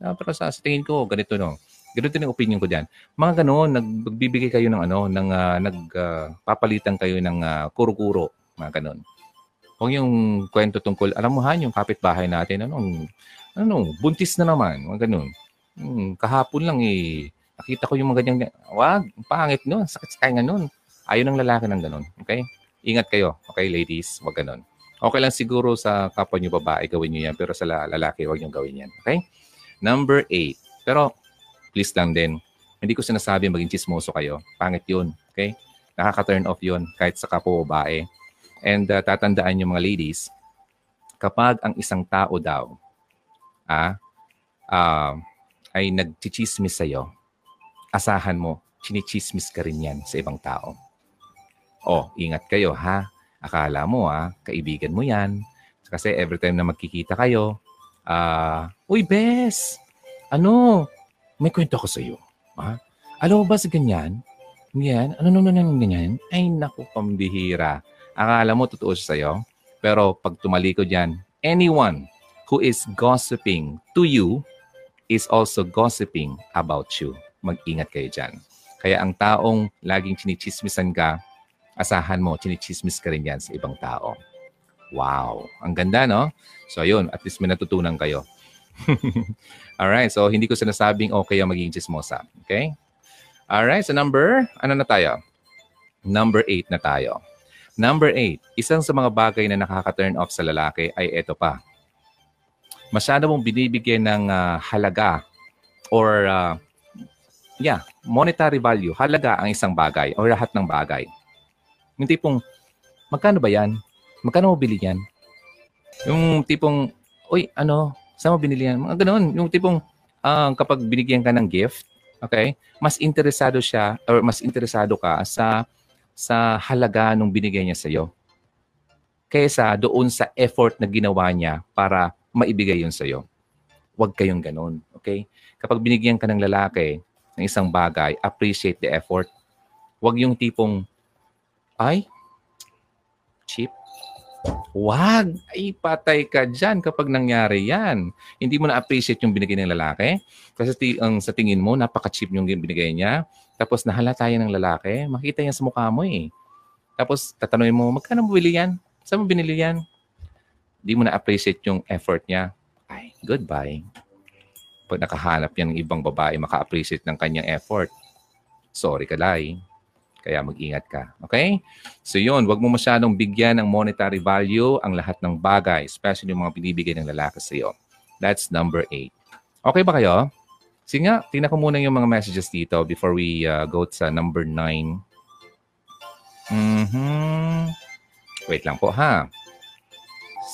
Uh, pero sa, sa tingin ko, ganito no. Ganito ang opinion ko diyan. Mga ganoon, nagbibigay kayo ng ano, ng uh, nagpapalitan uh, kayo ng uh, kuro-kuro, mga ganoon. Kung yung kwento tungkol, alam mo han, yung kapitbahay natin, anong, ano, buntis na naman, mga ganun. Hmm, kahapon lang eh, nakita ko yung mga ganyan, wag, pangit nun, sakit sa kaya nun. Ayaw ng lalaki ng ganun, okay? Ingat kayo, okay ladies, wag ganun. Okay lang siguro sa kapwa nyo babae, gawin nyo yan, pero sa lalaki, wag nyo gawin yan, okay? Number eight, pero please lang din, hindi ko sinasabi maging chismoso kayo. Pangit yun, okay? Nakaka-turn off yun kahit sa kapwa babae. And uh, tatandaan nyo mga ladies, kapag ang isang tao daw ah, uh, ay nagchichismis sa'yo, asahan mo, chinichismis ka rin yan sa ibang tao. Oh, ingat kayo ha. Akala mo ha, kaibigan mo yan. Kasi every time na magkikita kayo, ah, uh, Uy, Bes! Ano? May kwento ko sa'yo. Ha? Alam mo ba sa ganyan? Ganyan? Ano naman ang ganyan? Ay, naku, pambihira. Akala mo totoo siya sa'yo. Pero pag tumalikod yan, anyone who is gossiping to you is also gossiping about you. Mag-ingat kayo dyan. Kaya ang taong laging chinichismisan ka, asahan mo, chinichismis ka rin yan sa ibang tao. Wow! Ang ganda, no? So, yun. At least may natutunan kayo. Alright. So, hindi ko sinasabing okay ang maging chismosa. Okay? Alright. So, number, ano na tayo? Number 8 na tayo. Number eight, isang sa mga bagay na nakaka-turn off sa lalaki ay ito pa. Masyado mong binibigyan ng uh, halaga or uh, yeah, monetary value, halaga ang isang bagay o lahat ng bagay. Yung tipong, magkano ba yan? Magkano mo bili yan? Yung tipong, uy, ano, saan mo binili yan? Mga ganun. Yung tipong, uh, kapag binigyan ka ng gift, okay, mas interesado siya or mas interesado ka sa sa halaga nung binigay niya sa iyo kaysa doon sa effort na ginawa niya para maibigay yun sa iyo. Huwag kayong ganun. Okay? Kapag binigyan ka ng lalaki ng isang bagay, appreciate the effort. Huwag yung tipong, ay, cheap. Wag! Ay, patay ka dyan kapag nangyari yan. Hindi mo na-appreciate yung binigay ng lalaki. Kasi ang, sa tingin mo, napaka-cheap yung binigay niya. Tapos nahala tayo ng lalaki. Makita yan sa mukha mo eh. Tapos tatanungin mo, magkano mo bili yan? Saan mo binili yan? Di mo na-appreciate yung effort niya. Ay, goodbye. Pag nakahanap yan ng ibang babae, maka-appreciate ng kanyang effort. Sorry ka, Lai. Kaya mag-ingat ka. Okay? So yun, wag mo masyadong bigyan ng monetary value ang lahat ng bagay, especially yung mga binibigay ng lalaki sa iyo. That's number eight. Okay ba kayo? Sige nga, tingnan ko muna yung mga messages dito before we uh, go sa number nine. Mm-hmm. Wait lang po ha.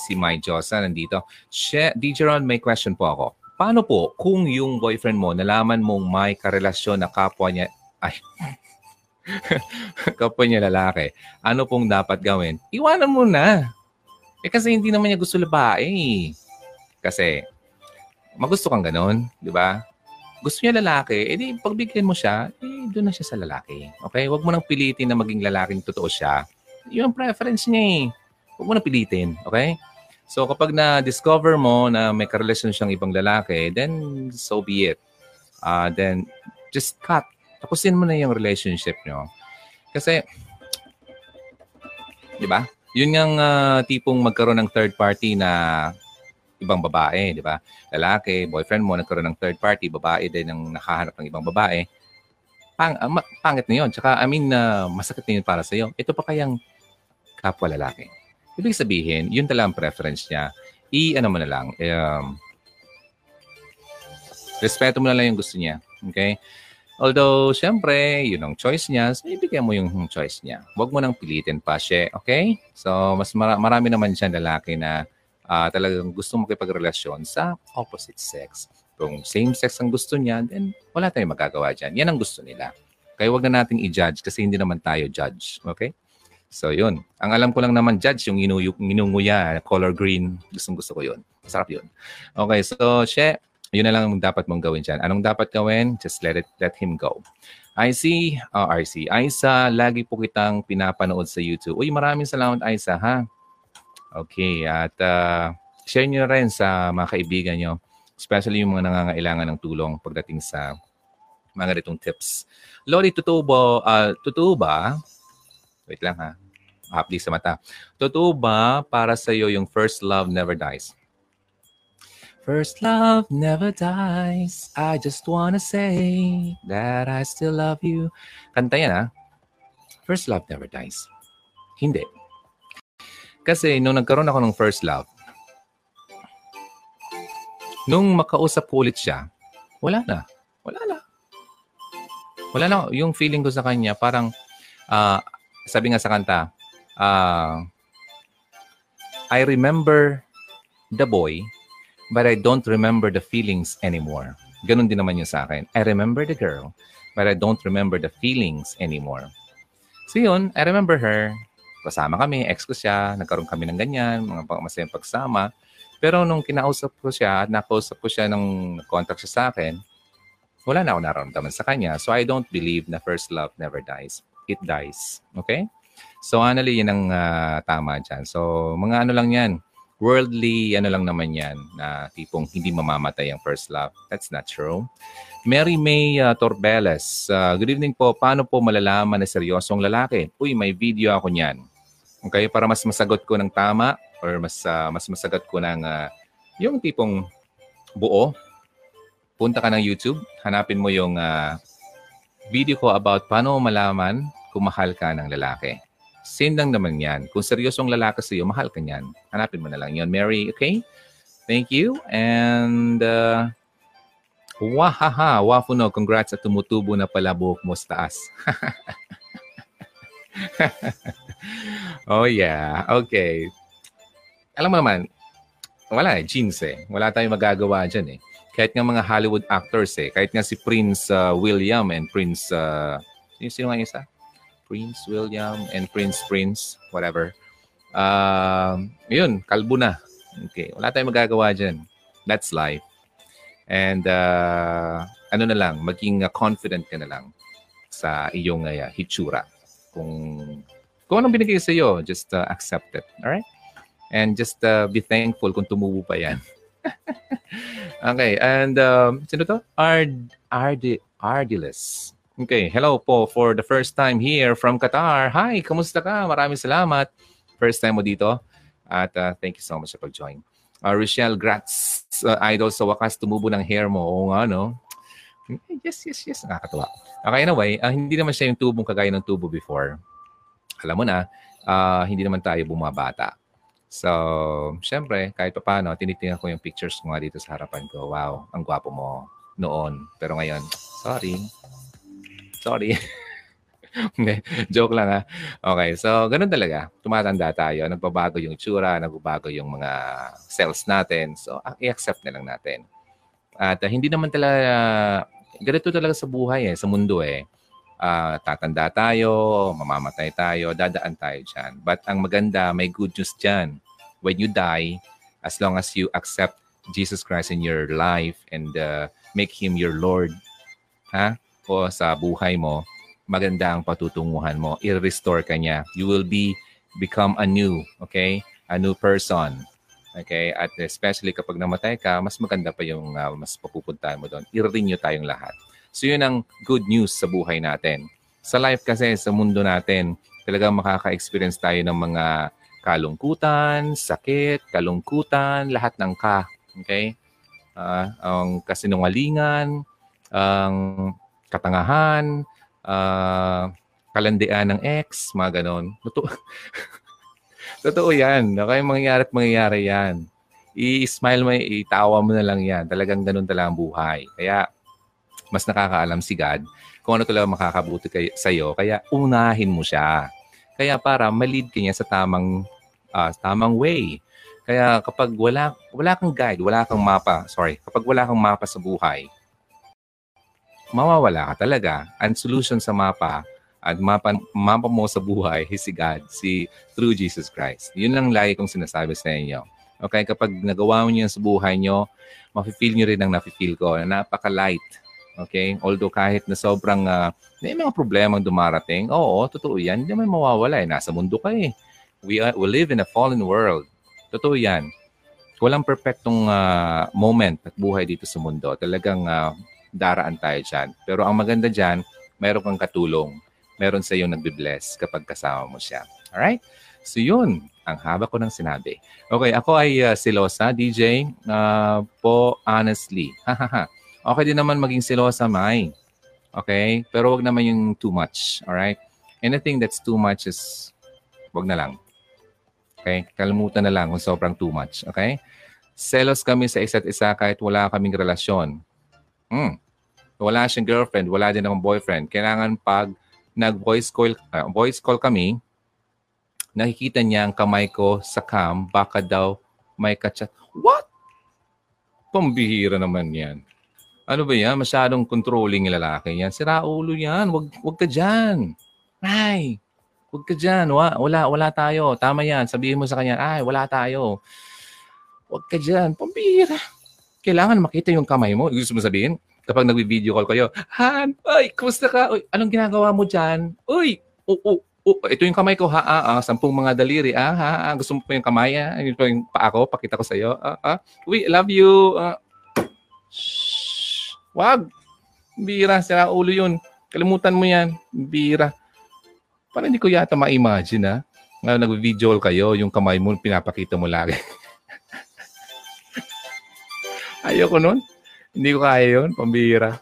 Si Mai Josa nandito. She, DJ Ron, may question po ako. Paano po kung yung boyfriend mo nalaman mong may karelasyon na kapwa niya, ay, kapwa niya lalaki, ano pong dapat gawin? Iwanan mo na. Eh kasi hindi naman niya gusto babae. Kasi magusto kang ganon, di ba? Gusto niya lalaki, edi pagbigyan mo siya, eh doon na siya sa lalaki. Okay? Huwag mo nang pilitin na maging lalaking totoo siya yung preference niya eh. Huwag mo na pilitin, okay? So kapag na-discover mo na may karelasyon siyang ibang lalaki, then so be it. Uh, then just cut. Tapusin mo na yung relationship nyo. Kasi, di ba? Yun yung uh, tipong magkaroon ng third party na ibang babae, di ba? Lalaki, boyfriend mo, nagkaroon ng third party, babae din ang nakahanap ng ibang babae. Pang, uh, pangit na yun. Tsaka, I mean, uh, masakit na yun para sa'yo. Ito pa kayang kapwa lalaki. Ibig sabihin, yun talaga ang preference niya. I-ano mo na lang, um, respeto mo na lang yung gusto niya. Okay? Although, syempre, yun ang choice niya, so ibigay mo yung choice niya. Huwag mo nang pilitin pa siya, okay? So, mas mara- marami naman dyan lalaki na uh, talagang gusto makipagrelasyon sa opposite sex. Kung same sex ang gusto niya, then wala tayong magagawa dyan. Yan ang gusto nila. Kaya huwag na nating i-judge kasi hindi naman tayo judge. Okay? So, yun. Ang alam ko lang naman, judge, yung inu inunguya, color green. Gustong gusto ko yun. Masarap yun. Okay, so, she, yun na lang ang dapat mong gawin dyan. Anong dapat gawin? Just let it, let him go. IC, oh, RC. Aisa, lagi po kitang pinapanood sa YouTube. Uy, maraming salamat, Aisa, ha? Okay, at uh, share nyo rin sa mga kaibigan nyo, especially yung mga nangangailangan ng tulong pagdating sa mga ritong tips. Lori, totoo ba, uh, totoo ba Wait lang ha. Hapdi sa mata. Totoo ba para sa iyo yung first love never dies? First love never dies. I just wanna say that I still love you. Kanta yan ha. First love never dies. Hindi. Kasi nung nagkaroon ako ng first love, nung makausap ko ulit siya, wala na. Wala na. Wala na. Yung feeling ko sa kanya, parang uh, sabi nga sa kanta, uh, I remember the boy, but I don't remember the feelings anymore. Ganon din naman yun sa akin. I remember the girl, but I don't remember the feelings anymore. So yun, I remember her. Kasama kami, ex ko siya, nagkaroon kami ng ganyan, mga masayang pagsama. Pero nung kinausap ko siya, nakausap ko siya nung contact siya sa akin, wala na ako nararamdaman sa kanya. So I don't believe na first love never dies it dies. Okay? So, anally, yun ang uh, tama dyan. So, mga ano lang yan, worldly, ano lang naman yan, na tipong hindi mamamatay ang first love. That's not true. Mary May uh, Torbeles, uh, good evening po. Paano po malalaman na seryosong lalaki? Uy, may video ako niyan. Okay, para mas masagot ko ng tama or mas uh, mas masagot ko ng uh, yung tipong buo, punta ka ng YouTube, hanapin mo yung uh, video ko about paano malaman kung mahal ka ng lalaki. Same lang naman yan. Kung seryosong lalaki sa iyo, mahal ka niyan. Hanapin mo na lang yon Mary, okay? Thank you. And uh, Wahaha, wafuno, congrats at tumutubo na pala buhok mo sa taas. oh yeah, okay. Alam mo naman, wala eh, jeans eh. Wala tayong magagawa dyan eh. Kahit nga mga Hollywood actors eh. Kahit nga si Prince uh, William and Prince, uh, sino, sino nga isa? Prince William and Prince Prince, whatever. Uh, yun, kalbo na. Okay, wala tayong magagawa dyan. That's life. And uh, ano na lang, maging uh, confident ka na lang sa iyong uh, hitsura. Kung, kung anong binigay sa iyo, just uh, accept it. Alright? And just uh, be thankful kung tumubo pa yan. okay, and um, sino to? Ard, Ardi, Ardiles. Okay, hello po for the first time here from Qatar. Hi, kamusta ka? Maraming salamat. First time mo dito. At uh, thank you so much sa pag-join. Uh, Rochelle Gratz, uh, idol sa wakas, tumubo ng hair mo. Oo nga, no? Yes, yes, yes. Nakakatuwa. Okay, anyway, uh, hindi naman siya yung tubong kagaya ng tubo before. Alam mo na, uh, hindi naman tayo bumabata. So, syempre, kahit pa paano, tinitingnan ko yung pictures ko nga dito sa harapan ko. Wow, ang gwapo mo noon. Pero ngayon, sorry. Sorry. Hindi, joke lang ha. Okay, so ganun talaga. Tumatanda tayo, nagbabago yung tsura, nagbabago yung mga cells natin. So, ah, i-accept na lang natin. At uh, hindi naman talaga, uh, ganito talaga sa buhay eh, sa mundo eh. Uh, tatanda tayo, mamamatay tayo, dadaan tayo dyan. But ang maganda, may good news dyan. When you die, as long as you accept Jesus Christ in your life and uh, make Him your Lord, ha? O sa buhay mo, maganda ang patutunguhan mo. I-restore ka niya. You will be become a new, okay? A new person. Okay? At especially kapag namatay ka, mas maganda pa yung uh, mas papupuntahan mo doon. I-renew tayong lahat. So yun ang good news sa buhay natin. Sa life kasi, sa mundo natin, talagang makaka-experience tayo ng mga kalungkutan, sakit, kalungkutan, lahat ng ka. Okay? Uh, ang kasinungalingan, ang katangahan, uh, kalandian ng ex, mga ganon. Totoo, Totoo yan. Okay, mangyayari at mangyayari yan. I-smile mo, itawa mo na lang yan. Talagang ganun talaga ang buhay. Kaya, mas nakakaalam si God kung ano talaga makakabuti kay, sa'yo. Kaya, unahin mo siya. Kaya para malid ka niya sa tamang, uh, tamang way. Kaya kapag wala, wala kang guide, wala kang mapa, sorry, kapag wala kang mapa sa buhay, mawawala ka talaga. Ang solution sa mapa at mapa, mapa mo sa buhay is si God, si through Jesus Christ. Yun lang lagi kong sinasabi sa inyo. Okay, kapag nagawa mo niyan sa buhay nyo, mafe-feel nyo rin ang nafe-feel ko na napaka-light. Okay? Although kahit na sobrang uh, may mga problemang dumarating, oo, totoo yan. Hindi naman mawawala. Eh. Nasa mundo ka eh. We, are, we live in a fallen world. Totoo yan. Walang perfectong uh, moment at buhay dito sa mundo. Talagang uh, daraan tayo dyan. Pero ang maganda dyan, meron kang katulong. Meron sa iyo nagbe-bless kapag kasama mo siya. Alright? So yun, ang haba ko ng sinabi. Okay, ako ay uh, silosa, DJ. Uh, po, honestly. okay din naman maging silosa, May. Okay? Pero wag naman yung too much. Alright? Anything that's too much is, wag na lang. Okay? Kalimutan na lang kung sobrang too much. Okay? Selos kami sa isa't isa kahit wala kaming relasyon. Hmm wala siyang girlfriend, wala din akong boyfriend. Kailangan pag nag-voice call, uh, voice call kami, nakikita niya ang kamay ko sa cam, baka daw may kachat. What? Pambihira naman yan. Ano ba yan? Masyadong controlling yung lalaki yan. Sira ulo yan. Wag, wag ka dyan. Ay, wag ka dyan. Wala, wala, wala tayo. Tama yan. Sabihin mo sa kanya, ay, wala tayo. Wag ka dyan. Pambihira. Kailangan makita yung kamay mo. Gusto mo sabihin? kapag nagbi-video call kayo, Han, ay, kumusta ka? Uy, anong ginagawa mo dyan? Uy, oh, oh, oh, ito yung kamay ko, ha, ah, ah, sampung mga daliri, ah, ha, ah, gusto mo pa yung kamay, ah, ito yung paa ko, pakita ko sa iyo, ah, ah, uy, love you, ah, shh, wag, bira, sira ulo yun, kalimutan mo yan, bira. Parang hindi ko yata ma-imagine, ha, na nag-video kayo, yung kamay mo, pinapakita mo lagi. Ayoko nun. Hindi ko kaya yun. Pambira.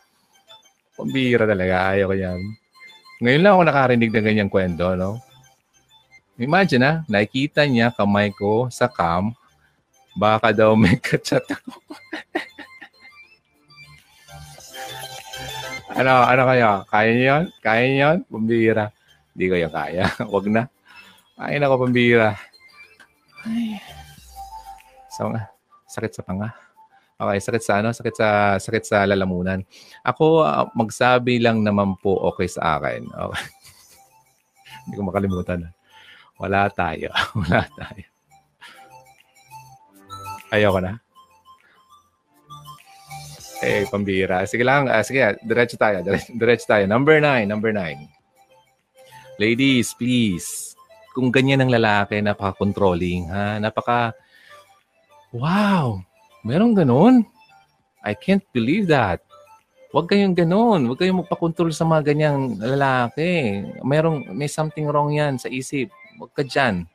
Pambira talaga. Ayaw ko yan. Ngayon lang ako nakarinig ng ganyang kwento, no? Imagine na, nakikita niya kamay ko sa cam, baka daw may kachat ako. ano, ano kayo? Kaya niyo yun? Kaya niyo yun? Pambira. Hindi ko yung kaya. Wag na. Ay, nako, pambira. Ay. So, sakit sa panga. Okay, sakit sa ano? Sakit sa sakit sa lalamunan. Ako uh, magsabi lang naman po okay sa akin. Okay. Hindi ko makalimutan. Wala tayo. Wala tayo. Ayoko na. Eh, pambira. Sige lang. Uh, sige, diretso tayo. Diretso, diretso tayo. Number nine. Number nine. Ladies, please. Kung ganyan ang lalaki, napaka-controlling, ha? Napaka... Wow! Merong ganun? I can't believe that. Huwag kayong ganun. Huwag kayong magpakontrol sa mga ganyang lalaki. Merong, may something wrong yan sa isip. Huwag ka dyan.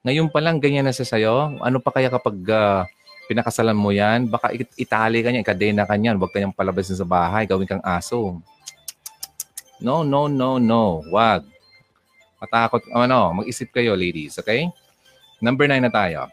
Ngayon pa lang, ganyan na sa sayo. Ano pa kaya kapag uh, pinakasalan mo yan, baka itali ka niya, ikadena ka niyan, huwag kanyang palabasin sa bahay, gawin kang aso. No, no, no, no. Wag. Matakot, ano, mag-isip kayo, ladies, okay? Number nine na tayo.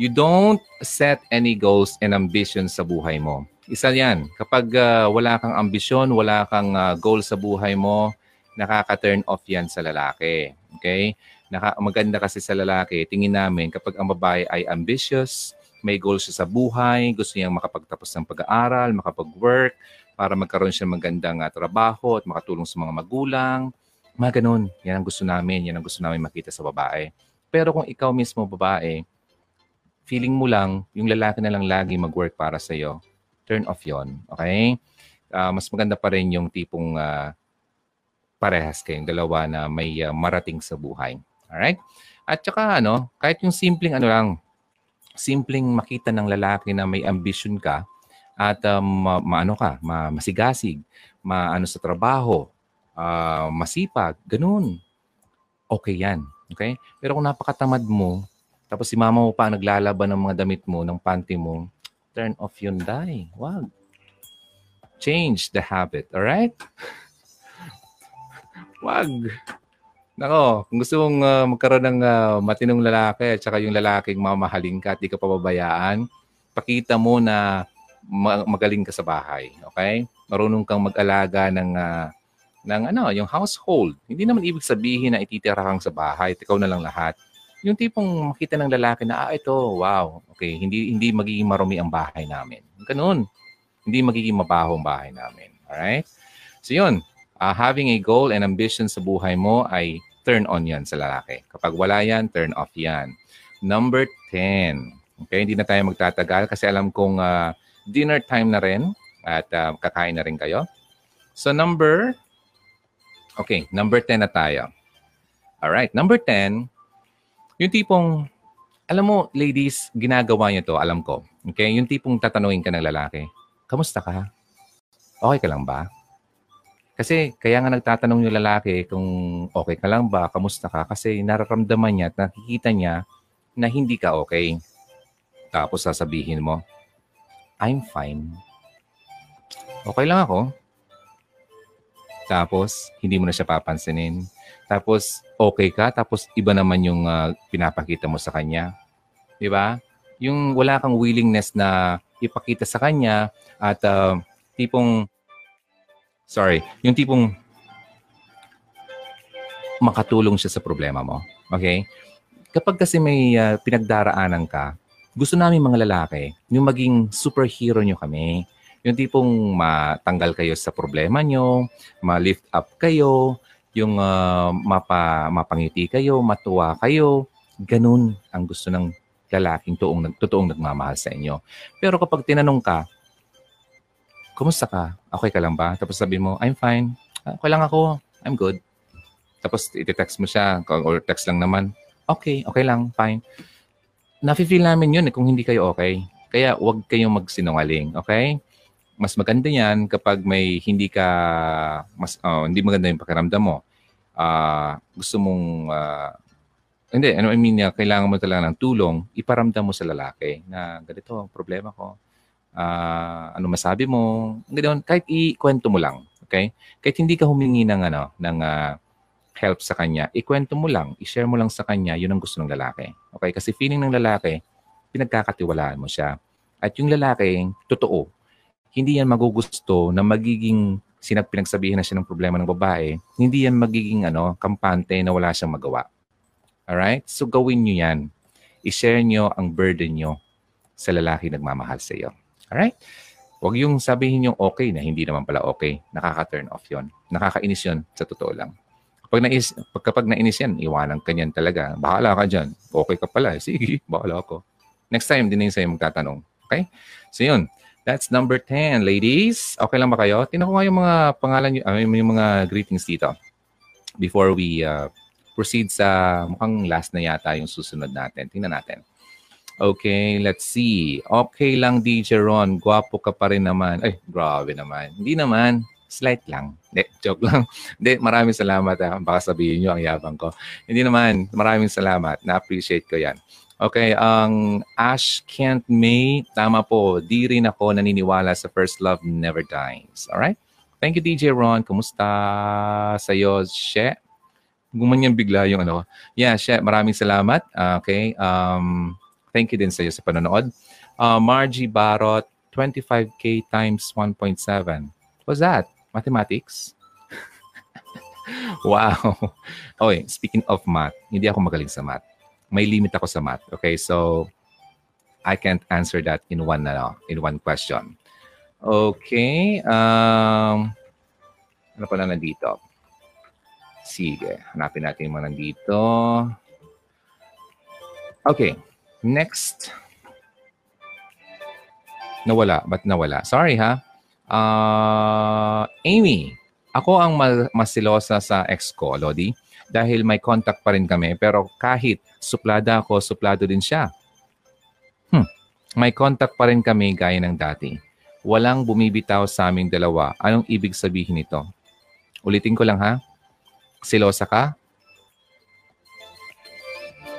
You don't set any goals and ambitions sa buhay mo. Isa yan. Kapag uh, wala kang ambisyon, wala kang uh, goal sa buhay mo, nakaka-turn off yan sa lalaki. Okay? Naka, maganda kasi sa lalaki, tingin namin kapag ang babae ay ambitious, may goals siya sa buhay, gusto niyang makapagtapos ng pag-aaral, makapag-work, para magkaroon siya magandang uh, trabaho at makatulong sa mga magulang. Mga ganun. Yan ang gusto namin. Yan ang gusto namin makita sa babae. Pero kung ikaw mismo babae, feeling mo lang, yung lalaki na lang lagi mag-work para sa iyo, turn off yon Okay? Uh, mas maganda pa rin yung tipong uh, parehas kayong dalawa na may uh, marating sa buhay. Alright? At saka ano, kahit yung simpleng ano lang, simpleng makita ng lalaki na may ambition ka at um, ma, maano ka, ma, masigasig, maano sa trabaho, uh, masipag, ganun. Okay yan. Okay? Pero kung napakatamad mo, tapos si mama mo pa naglalaban ng mga damit mo, ng panty mo, turn off yun, die. Wag. Change the habit. Alright? Wag. Nako, kung gusto mong uh, magkaroon ng uh, matinong lalaki at saka yung lalaking mamahalin ka at di ka pababayaan, pakita mo na magaling ka sa bahay. Okay? Marunong kang mag-alaga ng, uh, ng ano, yung household. Hindi naman ibig sabihin na ititira kang sa bahay ikaw na lang lahat. Yung tipong makita ng lalaki na, ah, ito, wow, okay, hindi hindi magiging marumi ang bahay namin. Ganun. Hindi magiging mabaho ang bahay namin. Alright? So yun, uh, having a goal and ambition sa buhay mo ay turn on yan sa lalaki. Kapag wala yan, turn off yan. Number 10. Okay, hindi na tayo magtatagal kasi alam kong uh, dinner time na rin at uh, kakain na rin kayo. So number, okay, number 10 na tayo. Alright, number 10, yung tipong, alam mo, ladies, ginagawa niyo to, alam ko. Okay, yung tipong tatanungin ka ng lalaki, kamusta ka? Okay ka lang ba? Kasi kaya nga nagtatanong yung lalaki kung okay ka lang ba, kamusta ka, kasi nararamdaman niya at nakikita niya na hindi ka okay. Tapos sasabihin mo, I'm fine. Okay lang ako. Tapos, hindi mo na siya papansinin. Tapos, okay ka. Tapos, iba naman yung uh, pinapakita mo sa kanya. Di ba? Yung wala kang willingness na ipakita sa kanya at uh, tipong Sorry. Yung tipong makatulong siya sa problema mo. Okay? Kapag kasi may uh, pinagdaraanan ka, gusto namin mga lalaki, yung maging superhero nyo kami. Yung tipong matanggal kayo sa problema nyo, ma-lift up kayo, yung uh, mapa, mapangiti kayo, matuwa kayo. Ganun ang gusto ng lalaking toong, totoong nagmamahal sa inyo. Pero kapag tinanong ka, kumusta ka? Okay ka lang ba? Tapos sabi mo, I'm fine. Okay lang ako. I'm good. Tapos iti-text mo siya or text lang naman. Okay, okay lang, fine. Nafe-feel namin yun eh, kung hindi kayo okay. Kaya huwag kayong magsinungaling, okay? Mas maganda yan kapag may hindi ka, mas, oh, hindi maganda yung pakiramdam mo. Uh, gusto mong, uh, hindi, ano I mean, uh, kailangan mo talaga ng tulong, iparamdam mo sa lalaki na ganito ang problema ko uh, ano masabi mo, ganoon, kahit ikwento mo lang, okay? Kahit hindi ka humingi ng ano, ng uh, help sa kanya, ikwento mo lang, i-share mo lang sa kanya, yun ang gusto ng lalaki. Okay? Kasi feeling ng lalaki, pinagkakatiwalaan mo siya. At yung lalaki, totoo, hindi yan magugusto na magiging sinag pinagsabihin na siya ng problema ng babae, hindi yan magiging ano, kampante na wala siyang magawa. Alright? So gawin nyo yan. I-share nyo ang burden nyo sa lalaki nagmamahal sa iyo. Alright? Huwag yung sabihin yung okay na hindi naman pala okay. Nakaka-turn off yon. Nakakainis yon sa totoo lang. Pag nais, pag, kapag nainis yan, iwanan ka niyan talaga. Bahala ka dyan. Okay ka pala. Sige, bahala ako. Next time, din na sa'yo magtatanong. Okay? So yun. That's number 10, ladies. Okay lang ba kayo? Tingnan ko nga yung mga pangalan, uh, yung mga greetings dito. Before we uh, proceed sa mukhang last na yata yung susunod natin. Tingnan natin. Okay, let's see. Okay lang, DJ Ron. Gwapo ka pa rin naman. Ay, grabe naman. Hindi naman. Slight lang. Hindi, joke lang. Hindi, maraming salamat. Ha. Ah. Baka sabihin nyo ang yabang ko. Hindi naman. Maraming salamat. Na-appreciate ko yan. Okay, ang Ash Kent May, tama po. Di rin ako naniniwala sa first love never dies. Alright? Thank you, DJ Ron. Kumusta sa'yo, She? Gumanyan bigla yung ano. Yeah, She, maraming salamat. Okay. Um, thank you din sa'yo sa panonood. Uh, Margie Barot, 25K times 1.7. What's that? Mathematics? wow. Okay, speaking of math, hindi ako magaling sa math. May limit ako sa math. Okay, so I can't answer that in one ano, in one question. Okay. Um, ano pa na nandito? Sige, hanapin natin yung mga nandito. Okay, next. Nawala. Ba't nawala? Sorry ha. Uh, Amy, ako ang mas silosa sa ex ko, Lodi, dahil may contact pa rin kami. Pero kahit suplada ako, suplado din siya. Hmm. May contact pa rin kami gaya ng dati. Walang bumibitaw sa aming dalawa. Anong ibig sabihin nito? Ulitin ko lang ha. Silosa ka?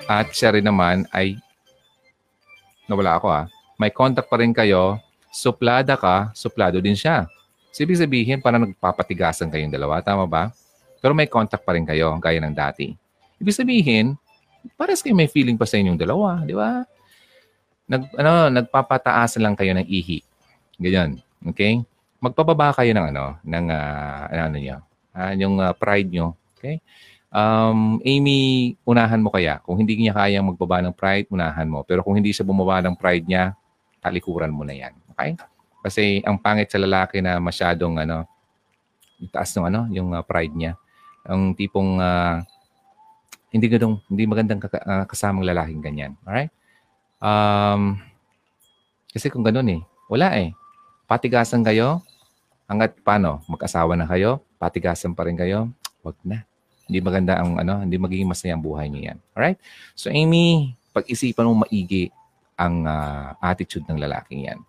At siya rin naman ay nawala ako ha. May contact pa rin kayo. Suplada ka, suplado din siya. So, ibig sabihin, parang nagpapatigasan kayong dalawa. Tama ba? Pero may contact pa rin kayo, gaya ng dati. Ibig sabihin, pares kayo may feeling pa sa inyong dalawa. Di ba? Nag, ano, nagpapataasan lang kayo ng ihi. Ganyan. Okay? Magpababa kayo ng ano, ng uh, ano niyo, uh, yung uh, pride nyo. Okay? Um, Amy, unahan mo kaya. Kung hindi niya kayang magbaba ng pride, unahan mo. Pero kung hindi siya bumaba ng pride niya, talikuran mo na yan. Okay? Kasi ang pangit sa lalaki na masyadong ano, taas ng ano, yung uh, pride niya. Ang tipong uh, hindi gandang, hindi magandang uh, kasamang lalaking ganyan. Alright? Um, kasi kung ganoon eh, wala eh. Patigasan kayo, hanggat paano, mag-asawa na kayo, patigasan pa rin kayo, wag na. Hindi maganda ang ano, hindi magiging masaya ang buhay niyo yan. Alright? So Amy, pag-isipan mo maigi ang uh, attitude ng lalaking yan.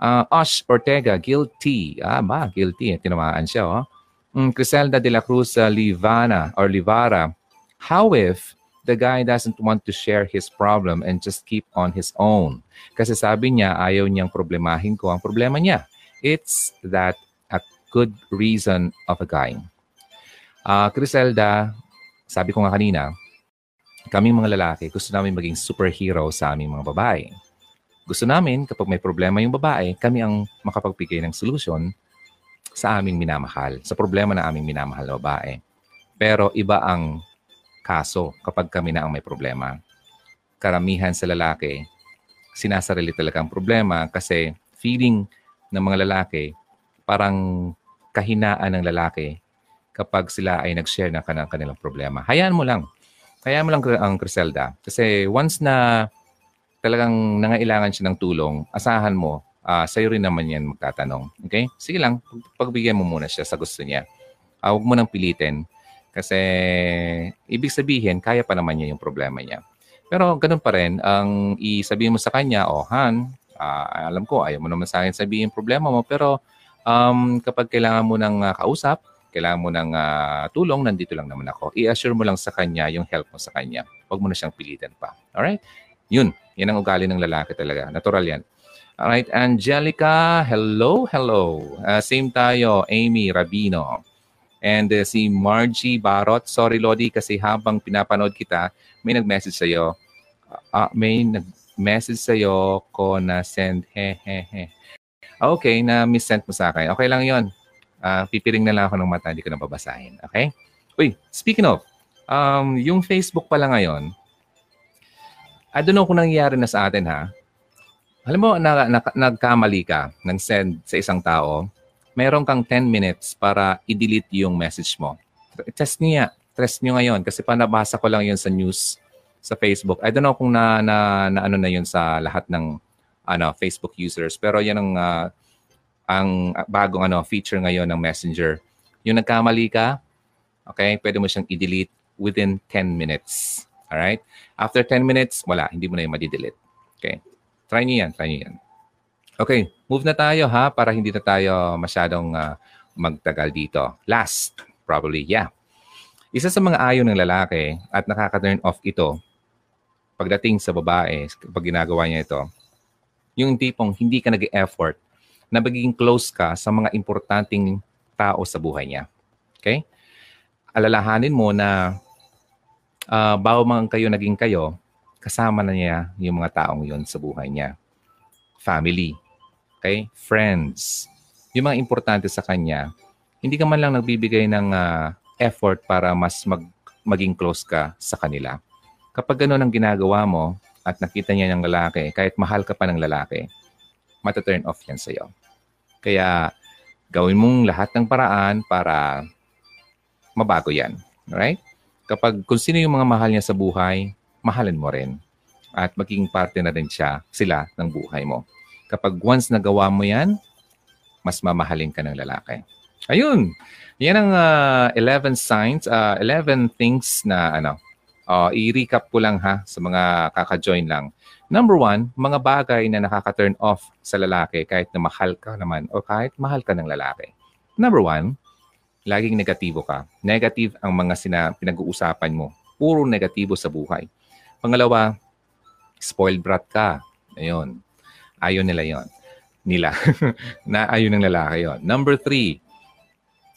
Uh, Osh Ortega, guilty. Ah, ba? Guilty. Tinamaan siya, oh. Mm, Criselda de la Cruz uh, Livana or Livara. How if the guy doesn't want to share his problem and just keep on his own? Kasi sabi niya, ayaw niyang problemahin ko ang problema niya. It's that a good reason of a guy. Uh, Criselda, sabi ko nga kanina, kaming mga lalaki, gusto namin maging superhero sa aming mga babae. Gusto namin, kapag may problema yung babae, kami ang makapagbigay ng solusyon sa aming minamahal, sa problema na aming minamahal na babae. Pero iba ang kaso kapag kami na ang may problema. Karamihan sa lalaki, sinasarili talaga ang problema kasi feeling ng mga lalaki parang kahinaan ng lalaki kapag sila ay nag-share ng kanilang problema. Hayaan mo lang. Hayaan mo lang ang Criselda. Kasi once na talagang nangailangan siya ng tulong, asahan mo, uh, sa'yo rin naman yan magtatanong. Okay? Sige lang, pagbigyan mo muna siya sa gusto niya. Uh, huwag mo nang pilitin kasi ibig sabihin, kaya pa naman niya yung problema niya. Pero ganun pa rin, ang isabihin mo sa kanya, oh Han, uh, alam ko, ayaw mo naman sa akin sabihin problema mo, pero um, kapag kailangan mo ng uh, kausap, kailangan mo ng uh, tulong, nandito lang naman ako. I-assure mo lang sa kanya yung help mo sa kanya. Huwag mo na siyang pilitin pa. Alright? Yun. Yan ang ugali ng lalaki talaga. Natural yan. Alright, Angelica, hello, hello. Uh, same tayo, Amy Rabino. And uh, si Margie Barot, sorry Lodi kasi habang pinapanood kita, may nag-message sa'yo. Uh, may nag-message sa'yo ko na send he. Okay, na miss-sent mo sa akin. Okay lang yon. Uh, pipiring na lang ako ng mata, hindi ko na babasahin. Okay? Uy, speaking of, um, yung Facebook pala ngayon, I don't know kung nangyayari na sa atin ha. Alam mo, na, na, nagkamali ka ng send sa isang tao, meron kang 10 minutes para i-delete yung message mo. Test niya. Test niyo ngayon kasi panabasa ko lang yun sa news sa Facebook. I don't know kung na, na, na ano na yun sa lahat ng ano Facebook users pero yan ang uh, ang bagong ano feature ngayon ng Messenger. Yung nagkamali ka, okay, pwede mo siyang i-delete within 10 minutes. All right? After 10 minutes, wala, hindi mo na yung ma-delete. Okay? Try niyo yan, try niyo yan. Okay, move na tayo ha para hindi na tayo masyadong uh, magtagal dito. Last, probably, yeah. Isa sa mga ayon ng lalaki at nakaka-turn off ito pagdating sa babae, pag ginagawa niya ito, yung tipong hindi ka nag-effort na magiging close ka sa mga importanteng tao sa buhay niya. Okay? Alalahanin mo na uh, bago man kayo naging kayo, kasama na niya yung mga taong yon sa buhay niya. Family. Okay? Friends. Yung mga importante sa kanya, hindi ka man lang nagbibigay ng uh, effort para mas mag, maging close ka sa kanila. Kapag gano'n ang ginagawa mo at nakita niya ng lalaki, kahit mahal ka pa ng lalaki, mata-turn off yan sa'yo. Kaya gawin mong lahat ng paraan para mabago yan. Right? Kapag kung sino yung mga mahal niya sa buhay, mahalin mo rin. At maging parte na rin siya, sila ng buhay mo. Kapag once nagawa mo yan, mas mamahalin ka ng lalaki. Ayun. Yan ang uh, 11 signs, uh, 11 things na ano, Uh, i-recap ko lang ha sa mga kaka-join lang. Number one, mga bagay na nakaka-turn off sa lalaki kahit na mahal ka naman o kahit mahal ka ng lalaki. Number one, laging negatibo ka. Negative ang mga sina, pinag-uusapan mo. Puro negatibo sa buhay. Pangalawa, spoiled brat ka. Ayun. Ayaw nila yon Nila. na ayaw ng lalaki yon Number three,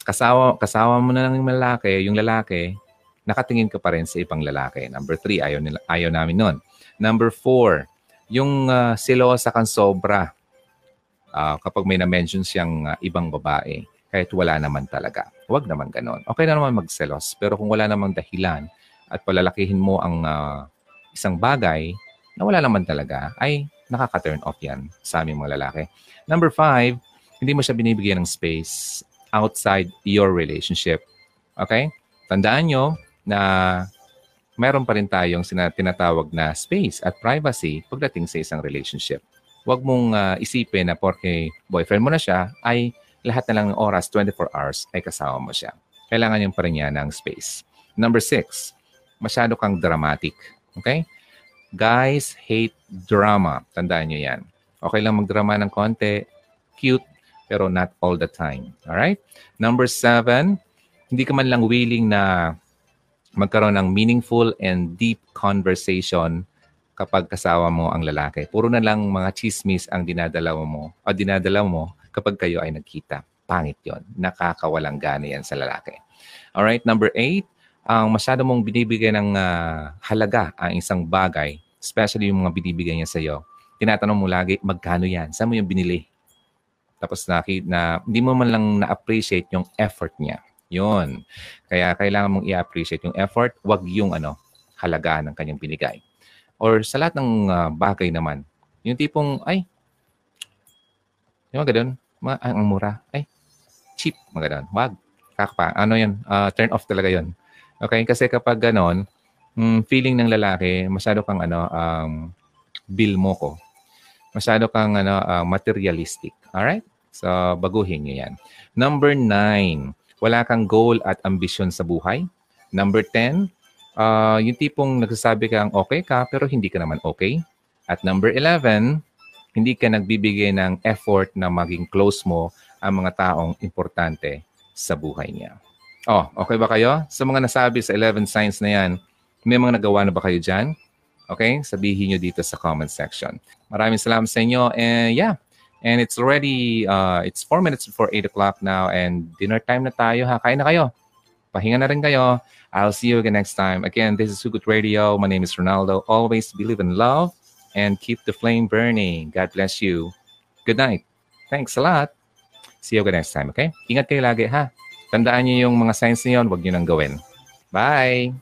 kasawa, kasawa mo na lang yung lalaki, yung lalaki, nakatingin ka pa rin sa ibang lalaki. Number three, ayaw, nila, ayaw namin nun. Number four, yung uh, silosa kang sobra. Uh, kapag may na-mention siyang uh, ibang babae, kahit wala naman talaga. Huwag naman ganon. Okay na naman magselos, pero kung wala namang dahilan at palalakihin mo ang uh, isang bagay na wala naman talaga, ay nakaka-turn off yan sa aming mga lalaki. Number five, hindi mo siya binibigyan ng space outside your relationship. Okay? Tandaan nyo, na meron pa rin tayong tinatawag na space at privacy pagdating sa isang relationship. Huwag mong uh, isipin na porque boyfriend mo na siya, ay lahat na lang ng oras, 24 hours, ay kasama mo siya. Kailangan yung pa niya ng space. Number six, masyado kang dramatic. Okay? Guys hate drama. Tandaan nyo yan. Okay lang magdrama ng konti, cute, pero not all the time. Alright? Number seven, hindi ka man lang willing na magkaroon ng meaningful and deep conversation kapag kasama mo ang lalaki. Puro na lang mga chismis ang dinadala mo o dinadala mo kapag kayo ay nagkita. Pangit yon. Nakakawalang gana yan sa lalaki. Alright, number eight, ang masyado mong binibigay ng uh, halaga ang isang bagay, especially yung mga binibigay niya sa iyo. Tinatanong mo lagi, magkano yan? Saan mo yung binili? Tapos na, na hindi mo man lang na-appreciate yung effort niya. Yun. Kaya kailangan mong i-appreciate yung effort, wag yung ano, halaga ng kanyang binigay. Or sa lahat ng uh, bagay naman, yung tipong, ay, yung mga mga, ang mura, ay, cheap, mga. Wag. Kakpa. Ano yun? Uh, turn off talaga yun. Okay? Kasi kapag ganon, mm, feeling ng lalaki, masyado kang ano, um, bill mo ko. Masyado kang ano, uh, materialistic. Alright? So, baguhin nyo yan. Number nine, wala kang goal at ambisyon sa buhay. Number 10, uh, yung tipong nagsasabi kang okay ka pero hindi ka naman okay. At number 11, hindi ka nagbibigay ng effort na maging close mo ang mga taong importante sa buhay niya. Oh, okay ba kayo? Sa mga nasabi sa 11 signs na yan, may mga nagawa na ba kayo dyan? Okay? Sabihin nyo dito sa comment section. Maraming salamat sa inyo. And yeah, And it's already, uh, it's 4 minutes before 8 o'clock now and dinner time na tayo ha. Kain na kayo. Pahinga na rin kayo. I'll see you again next time. Again, this is Hugot Radio. My name is Ronaldo. Always believe in love and keep the flame burning. God bless you. Good night. Thanks a lot. See you next time, okay? Ingat kayo lagi, ha? Tandaan niyo yung mga signs niyon, huwag niyo nang gawin. Bye!